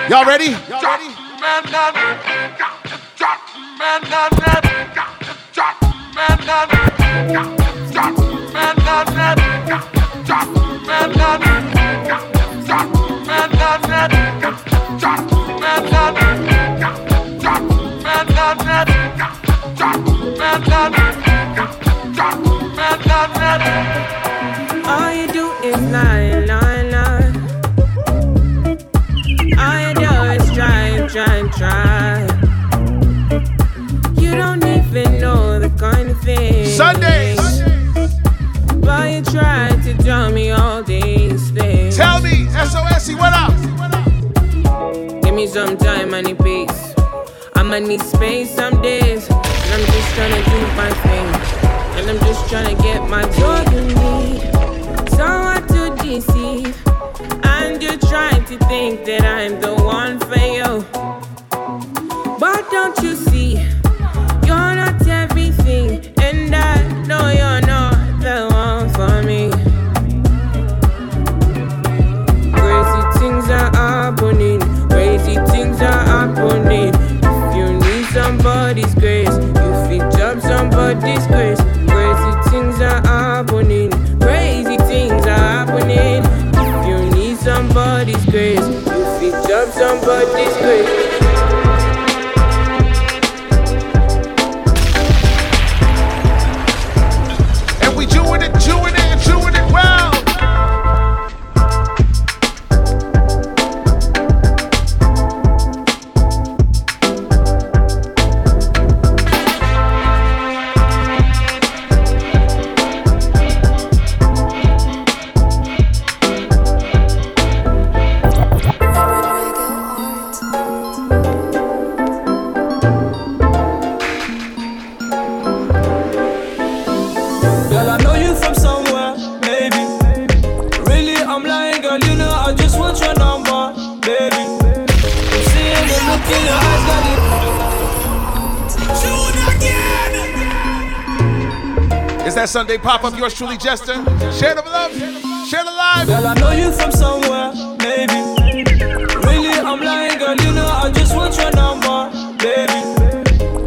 Speaker 8: Y'all ready? Y'all ready?
Speaker 18: All you tell me all these things.
Speaker 8: Tell me, SOS, what up?
Speaker 18: Me some time, I need peace. I'ma need space some days. And I'm just trying to do my thing. And I'm just trying to get my joy you need. Someone to deceive. And you're trying to think that I'm the one for you. Up
Speaker 8: Sunday pop up? Yours truly, Jester. Share the love. Share the live.
Speaker 18: Girl, I know you from somewhere, maybe. Really, I'm lying, girl. You know I just want your number, baby.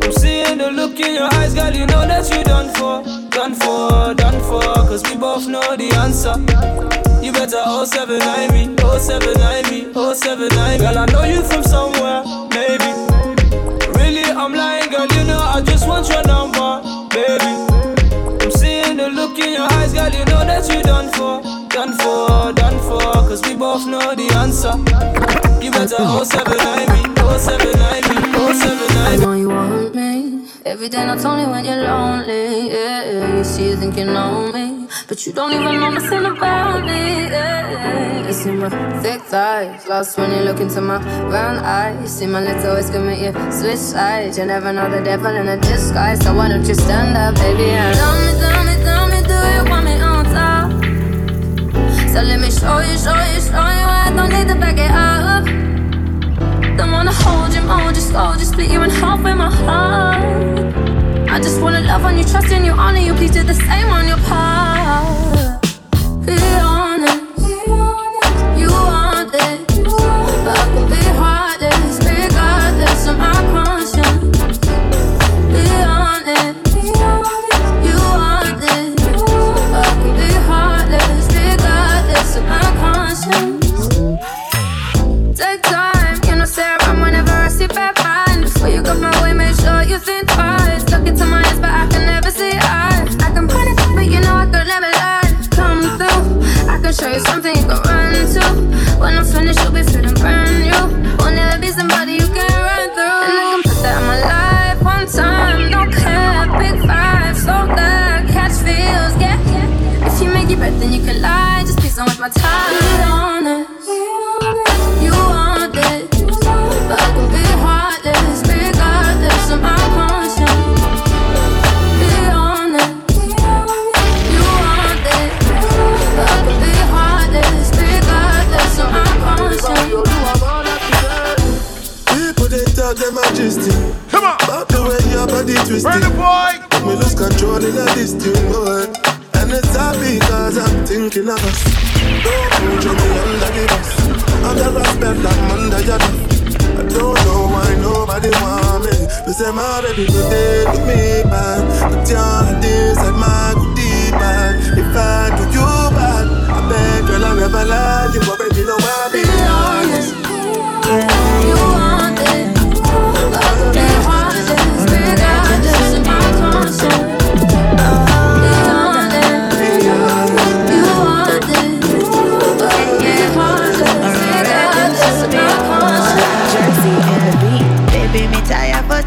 Speaker 18: I'm seeing the look in your eyes, girl. You know that you done for, done for, done for. Cause we both know the answer. You better 079 me, 079 me, 079 me. Girl, I know you from somewhere, maybe. Really, I'm lying, girl. You know I just want your number, that you done for, done for, done for. Cause we both know the answer. You better 079 me, 079 me, 079
Speaker 34: I know you want me every day, not only when you're lonely. Yeah, you see you think you know me, but you don't even know nothing about me. Yeah, you see my thick thighs, lost when you look into my brown eyes. See my little ways commit you switch sides. You never know the devil in a disguise, so why don't you stand up, baby? And tell me, with my heart. I just wanna love on you, trust in you, honor you. Please do the same on your part. Be honest, you want I can be heartless, regardless of my conscience. Be honest, you want I be heartless, regardless of my show you something you can run to. When I'm finished, you'll be feeling brand new. Will never
Speaker 35: be somebody you can run through. And I can put that in my life one time. Don't care, big five, slow down, catch feels, yeah. If you make
Speaker 36: it right, then you can
Speaker 11: lie. Just
Speaker 36: please don't waste my time. Twisting.
Speaker 11: Burna Boy.
Speaker 36: Me lose control in a this thing, boy. And it's all because I'm thinking of us. Don't put me under the bus. Under respect, I'm under your love. I don't know why nobody want me. They say my baby no day with me, man. But your this and my good deed, man. If I do you bad, I beg girl I never lie. You already know I be honest.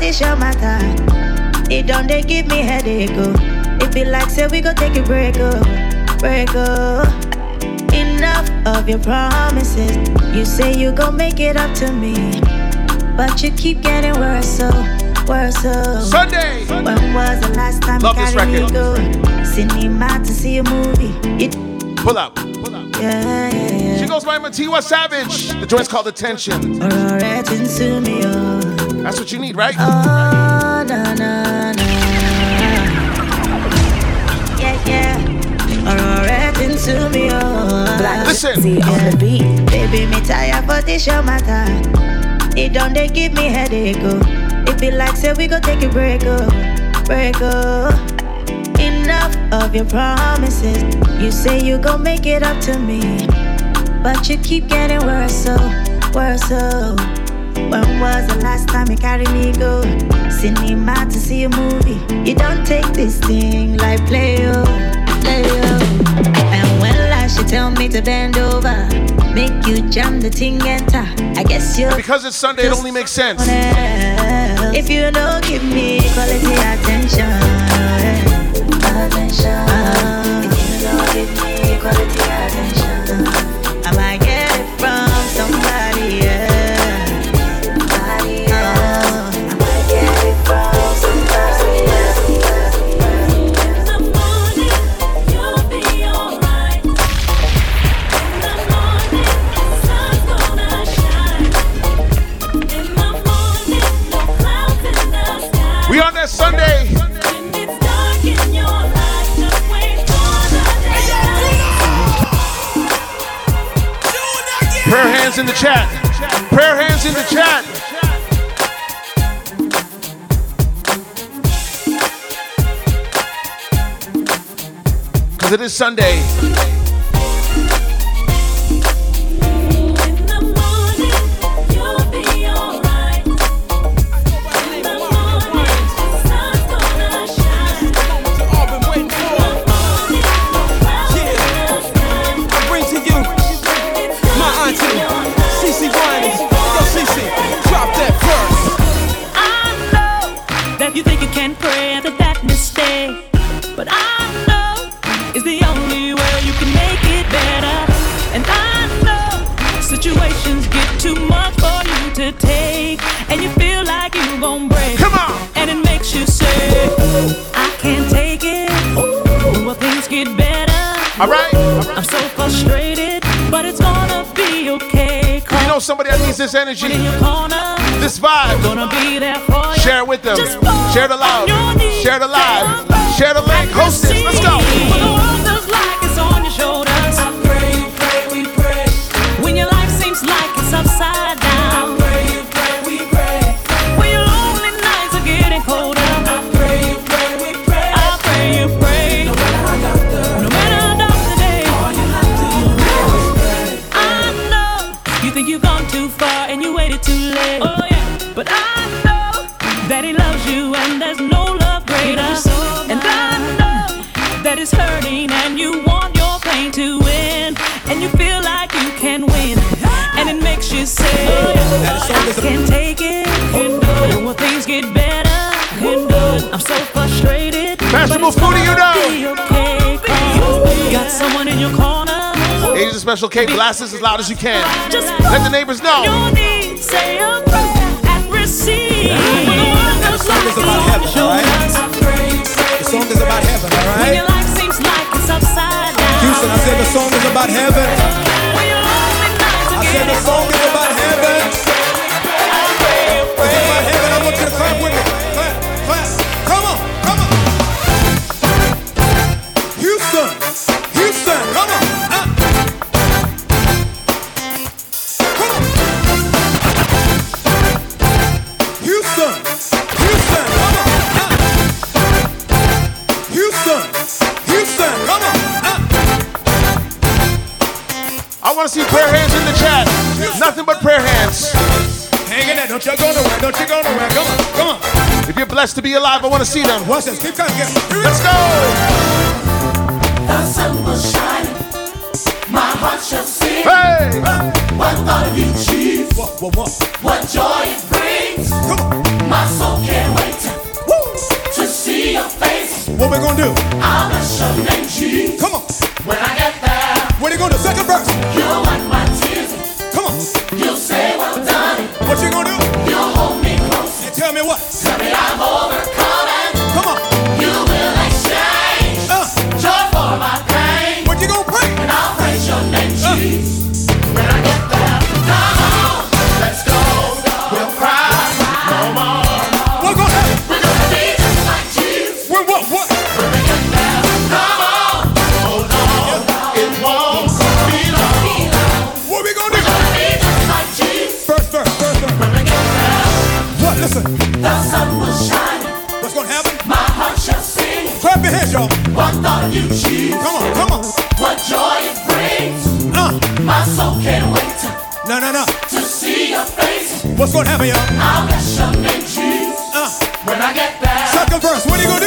Speaker 37: This your matter. It don't they give me headache, oh. It be like say we go take a break, oh, break, oh. Enough of your promises. You say you gon' make it up to me, but you keep getting worse, so worse, so.
Speaker 11: Sunday.
Speaker 37: When was the last time
Speaker 11: Love
Speaker 37: you
Speaker 11: this
Speaker 37: carried me
Speaker 11: record.
Speaker 37: go? Cinema to see a movie. You
Speaker 11: Pull up.
Speaker 37: yeah, yeah, yeah.
Speaker 11: She goes by Matiwa Savage. The joint's called Attention.
Speaker 37: Alright, into me, oh.
Speaker 11: That's what you need, right?
Speaker 37: Oh, na na na. Yeah, yeah. Into me, oh.
Speaker 11: Black Listen.
Speaker 37: See on the beat. Baby, me tired for this your matter. It don't they give me headache, oh. It be like say we go take a break, oh. Break, oh. Enough of your promises. You say you gon' make it up to me. But you keep getting worse, so, worse, so. When was the last time you carried me go? Cinema to see a movie. You don't take this thing like play oh, play oh. And when last you tell me to bend over, make you jam the thing enter. I guess you're
Speaker 11: Because it's Sunday, it only makes sense.
Speaker 37: if you don't give me quality attention, attention.
Speaker 11: Hands in the chat. Prayer hands in the chat. Because it is Sunday. All right.
Speaker 8: I'm so frustrated, but it's gonna be okay.
Speaker 11: You know somebody that needs this energy,
Speaker 8: Corner,
Speaker 11: this vibe.
Speaker 8: gonna be there for you.
Speaker 11: Share it with them. Share the love.
Speaker 8: on your knees.
Speaker 11: Share the live. Share the link. Host this. Let's go.
Speaker 8: Frustrated.
Speaker 11: Fashionable
Speaker 8: but it's
Speaker 11: foodie, you
Speaker 8: gonna
Speaker 11: know.
Speaker 8: be okay. 'cause got someone in your corner Asian Special K, blast this as loud as you can. Let the neighbors know.
Speaker 11: Say a prayer and receive.
Speaker 38: The song is about heaven, alright? The song is about heaven,
Speaker 11: When your life seems like it's upside down.
Speaker 38: Houston, I said the song is about heaven. I said the song is
Speaker 8: see prayer hands in the chat. Nothing but prayer hands.
Speaker 38: Hang in there. Don't you go nowhere. Don't you go nowhere. Come on, come on.
Speaker 8: If you're blessed to be alive, I want to see them.
Speaker 38: Watch this. Keep coming. Get
Speaker 8: Let's go.
Speaker 11: The sun will shine. My heart shall sing.
Speaker 8: Hey!
Speaker 11: What thought you achieve?
Speaker 38: What, what, what?
Speaker 11: What joy it brings. My soul can't wait to see your face.
Speaker 38: What we gonna do?
Speaker 11: I'll bless your name, Jesus.
Speaker 38: Come on.
Speaker 11: When I get
Speaker 38: What you gonna do? Second verse.
Speaker 11: wipe my
Speaker 38: Y'all.
Speaker 11: What thought you achieved?
Speaker 38: Come on. Come on.
Speaker 11: What joy it brings.
Speaker 38: Uh.
Speaker 11: My soul can't wait to,
Speaker 38: No, no, no.
Speaker 11: to see your face.
Speaker 38: What's gonna happen, y'all?
Speaker 11: I'll bless your name, Jesus.
Speaker 38: Uh.
Speaker 11: When I get there,
Speaker 38: Second verse. What are you gonna do?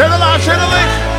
Speaker 8: Share the live, share the link.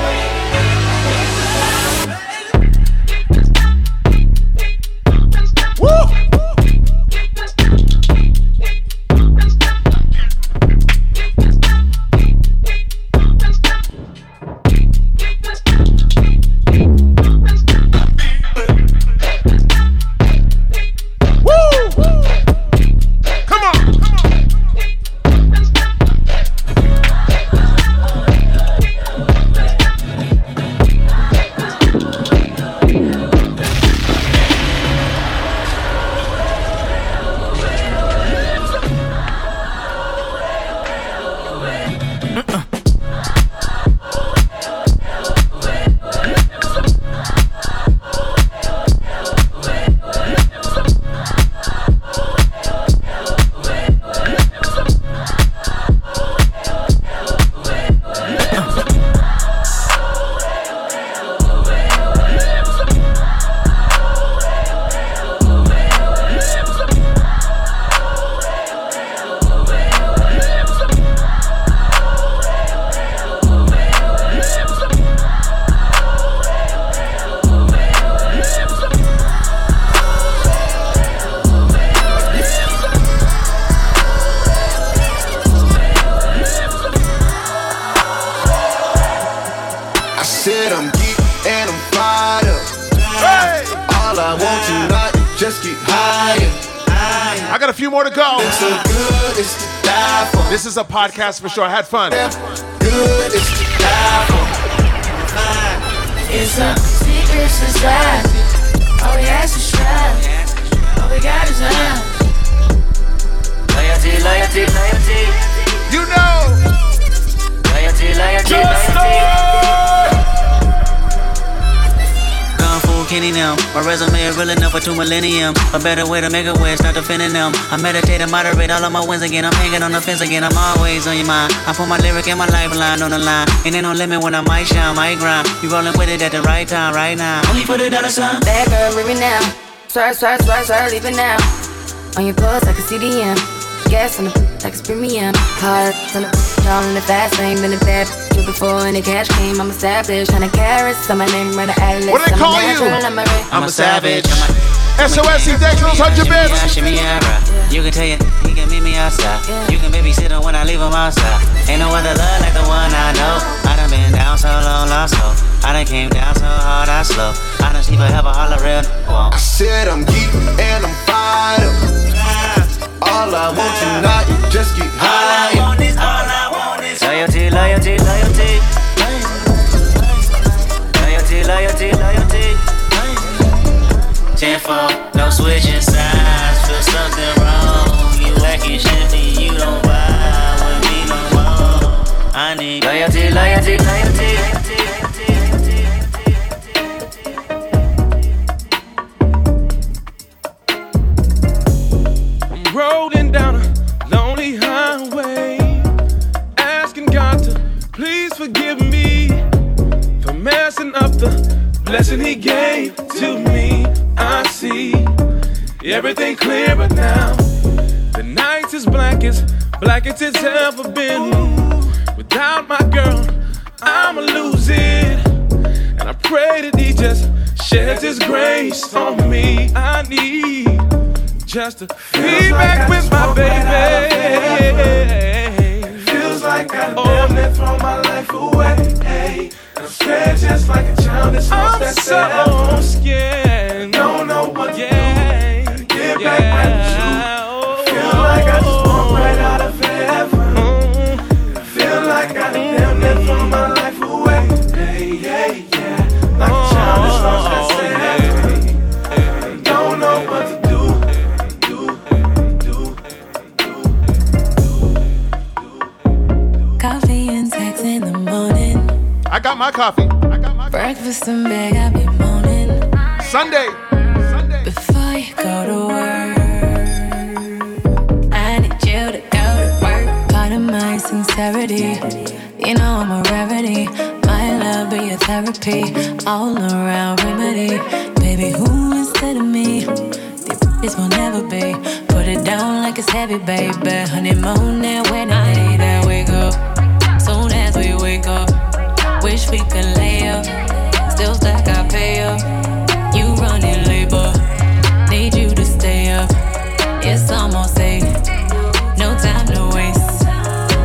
Speaker 8: Podcast for sure. I had fun.
Speaker 3: Good, it's to die for.
Speaker 39: It's a secret society. All we ask is strive. All we got is love. Loyalty, loyalty, loyalty.
Speaker 8: You know.
Speaker 39: Loyalty, loyalty, loyalty.
Speaker 40: Kenny now. My resume is real enough for two millennium. A better way to make a way, start defending them. I meditate and moderate all of my wins again. I'm hanging on the fence again. I'm always on your mind. I put my lyric and my lifeline on the line. And ain't no limit when I might shine, might grind. You rolling with it at the right time, right now. Only for the dollar sign.
Speaker 11: Bad girl, leave me now. Swerve, swerve, swerve, swerve, leave it now. On your pulse, like a CDM. Gas on the like it's premium. Cars on the all in the fast lane. Been a bad bitch before and the cash came. I'm a established. Hundred carats, on my name, right Alex.
Speaker 8: What do they
Speaker 11: I'm a
Speaker 8: call you?
Speaker 11: I'm a red.
Speaker 40: I'm a savage.
Speaker 8: SOS, he Dexter's 100
Speaker 40: Yeah,
Speaker 8: bits.
Speaker 40: shimmy, yeah, bruh. You can tell you, he can meet me outside. You can babysit him when I leave him outside. Ain't no other love like the one I know. I done been down so long, lost hope. I done came down so hard, I slow. I done sleep a hell of a holler real. Whoa.
Speaker 3: I said I'm geek and I'm fired up. All I want tonight is just get higher.
Speaker 40: Loyalty, loyalty, loyalty. Loyalty, loyalty, loyalty. Ten four, no switching sides. Feel something wrong. You acting shifty, you don't vibe with me no more. I need loyalty, loyalty, loyalty.
Speaker 24: My
Speaker 16: life away. Hey, I'm scared just like a child that's lost
Speaker 24: I'm
Speaker 16: that
Speaker 24: so scared.
Speaker 8: My coffee. I got my
Speaker 11: Breakfast in bed, I be moaning.
Speaker 8: Sunday.
Speaker 11: Before you go to work, I need you to go to work. Part of my sincerity, you know I'm a rarity. My love be a therapy, all around remedy. Baby, who instead of me? This will never be. Put it down like it's heavy, baby. Honeymoon and wedding wish we could lay up. Still stack, I pay up. You running labor, need you to stay up. It's almost eight, no time to waste.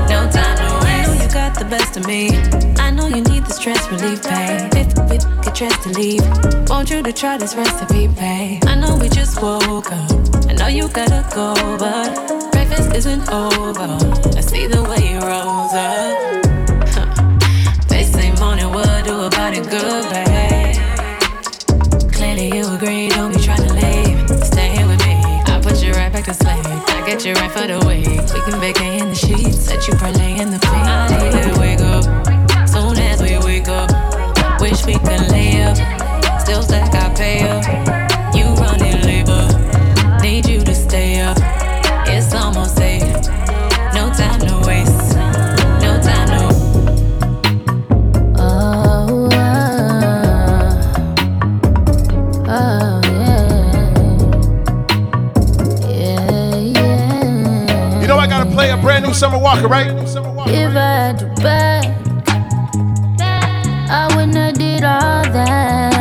Speaker 11: No time to waste. I know you got the best of me. I know you need the stress relief pain. If if get dressed to leave, want you to try this recipe, babe. I know we just woke up. I know you gotta go, but breakfast isn't over. I see the way you rose up. Say morning, what do about it, good, babe? Clearly you agree, don't be trying to leave. Stay here with me. I put you right back to sleep. I get you right for the week. We can vacay in the sheets, let you parlay in the feet. I need to wake up. Soon as we wake up, wish we could lay up. Still stack, I pay up.
Speaker 8: Summer Walker, right?
Speaker 11: If I you back, I wouldn't have did all that.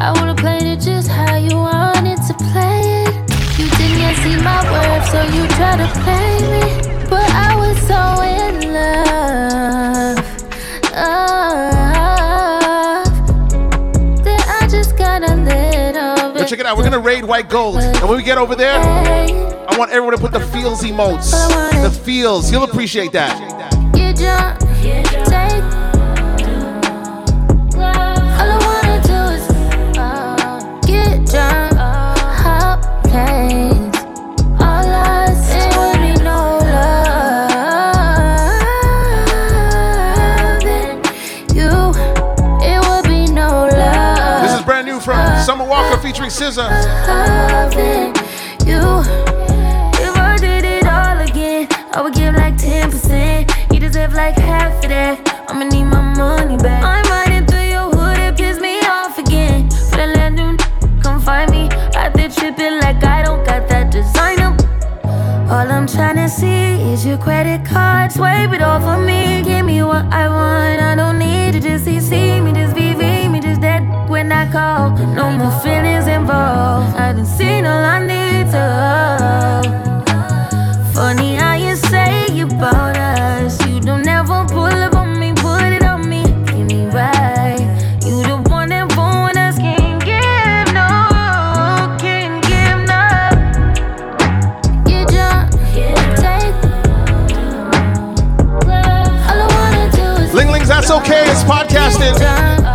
Speaker 11: I would've played it just how you wanted to play it. You didn't see my worth, so you tried to play me. But I was so in love. Oh, that I just got a little
Speaker 8: But check it out, we're gonna raid white gold. And when we get over there, want everyone to put the feels emotes. The feels. You'll appreciate that.
Speaker 11: You jump, take. All I wanna
Speaker 8: It's podcasting.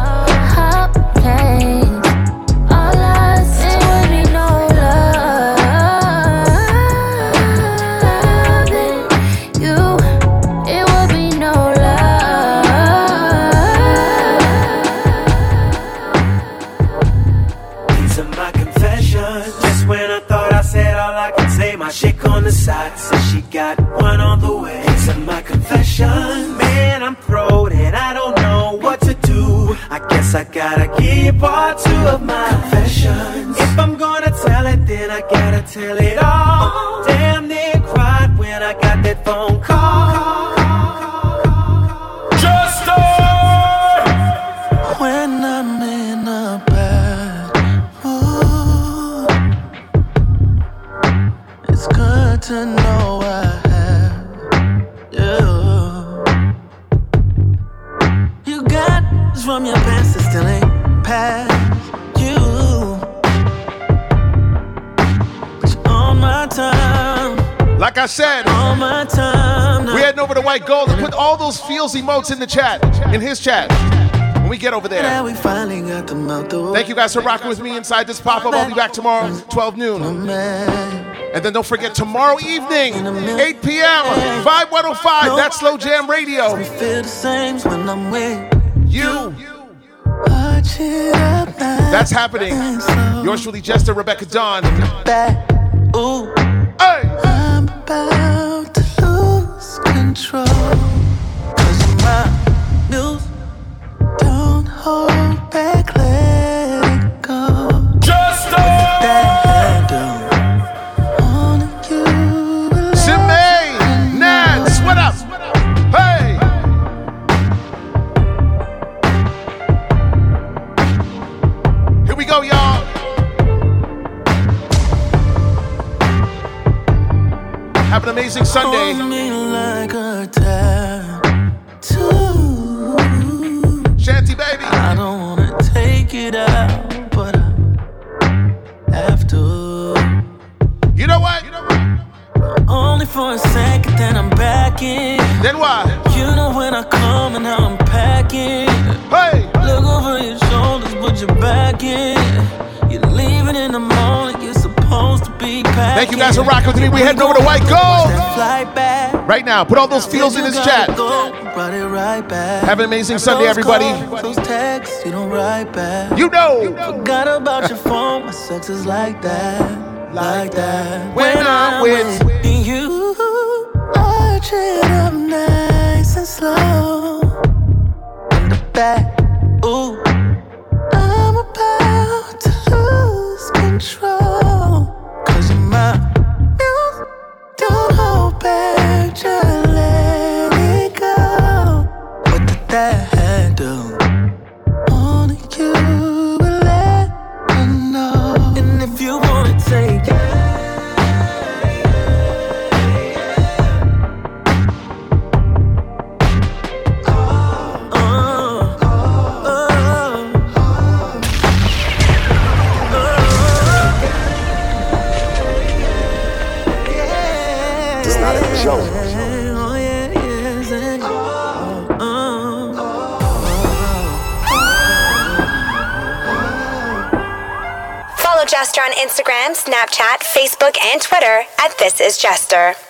Speaker 8: Feels emotes in the chat, in his chat. When we get over there.
Speaker 3: Now we finally got them out the.
Speaker 8: Thank you guys for rocking with me inside this pop up. I'll be back tomorrow, 12 noon. And then don't forget tomorrow evening, 8 p.m., 5105, that's Slow Jam Radio.
Speaker 16: Feel the same when I'm with
Speaker 8: You.
Speaker 16: Watch it up.
Speaker 8: That's happening. Yours truly, Jester, Rebecca Dawn.
Speaker 16: Ooh.
Speaker 8: Now, put all those feels in this chat.
Speaker 16: It right.
Speaker 8: Have an amazing Sunday, everybody.
Speaker 16: Those texts, you write back.
Speaker 8: You know.
Speaker 16: Forgot about your phone, my sex is like that. Like that.
Speaker 8: When I'm with
Speaker 16: you, arch it up nice and slow.
Speaker 41: Follow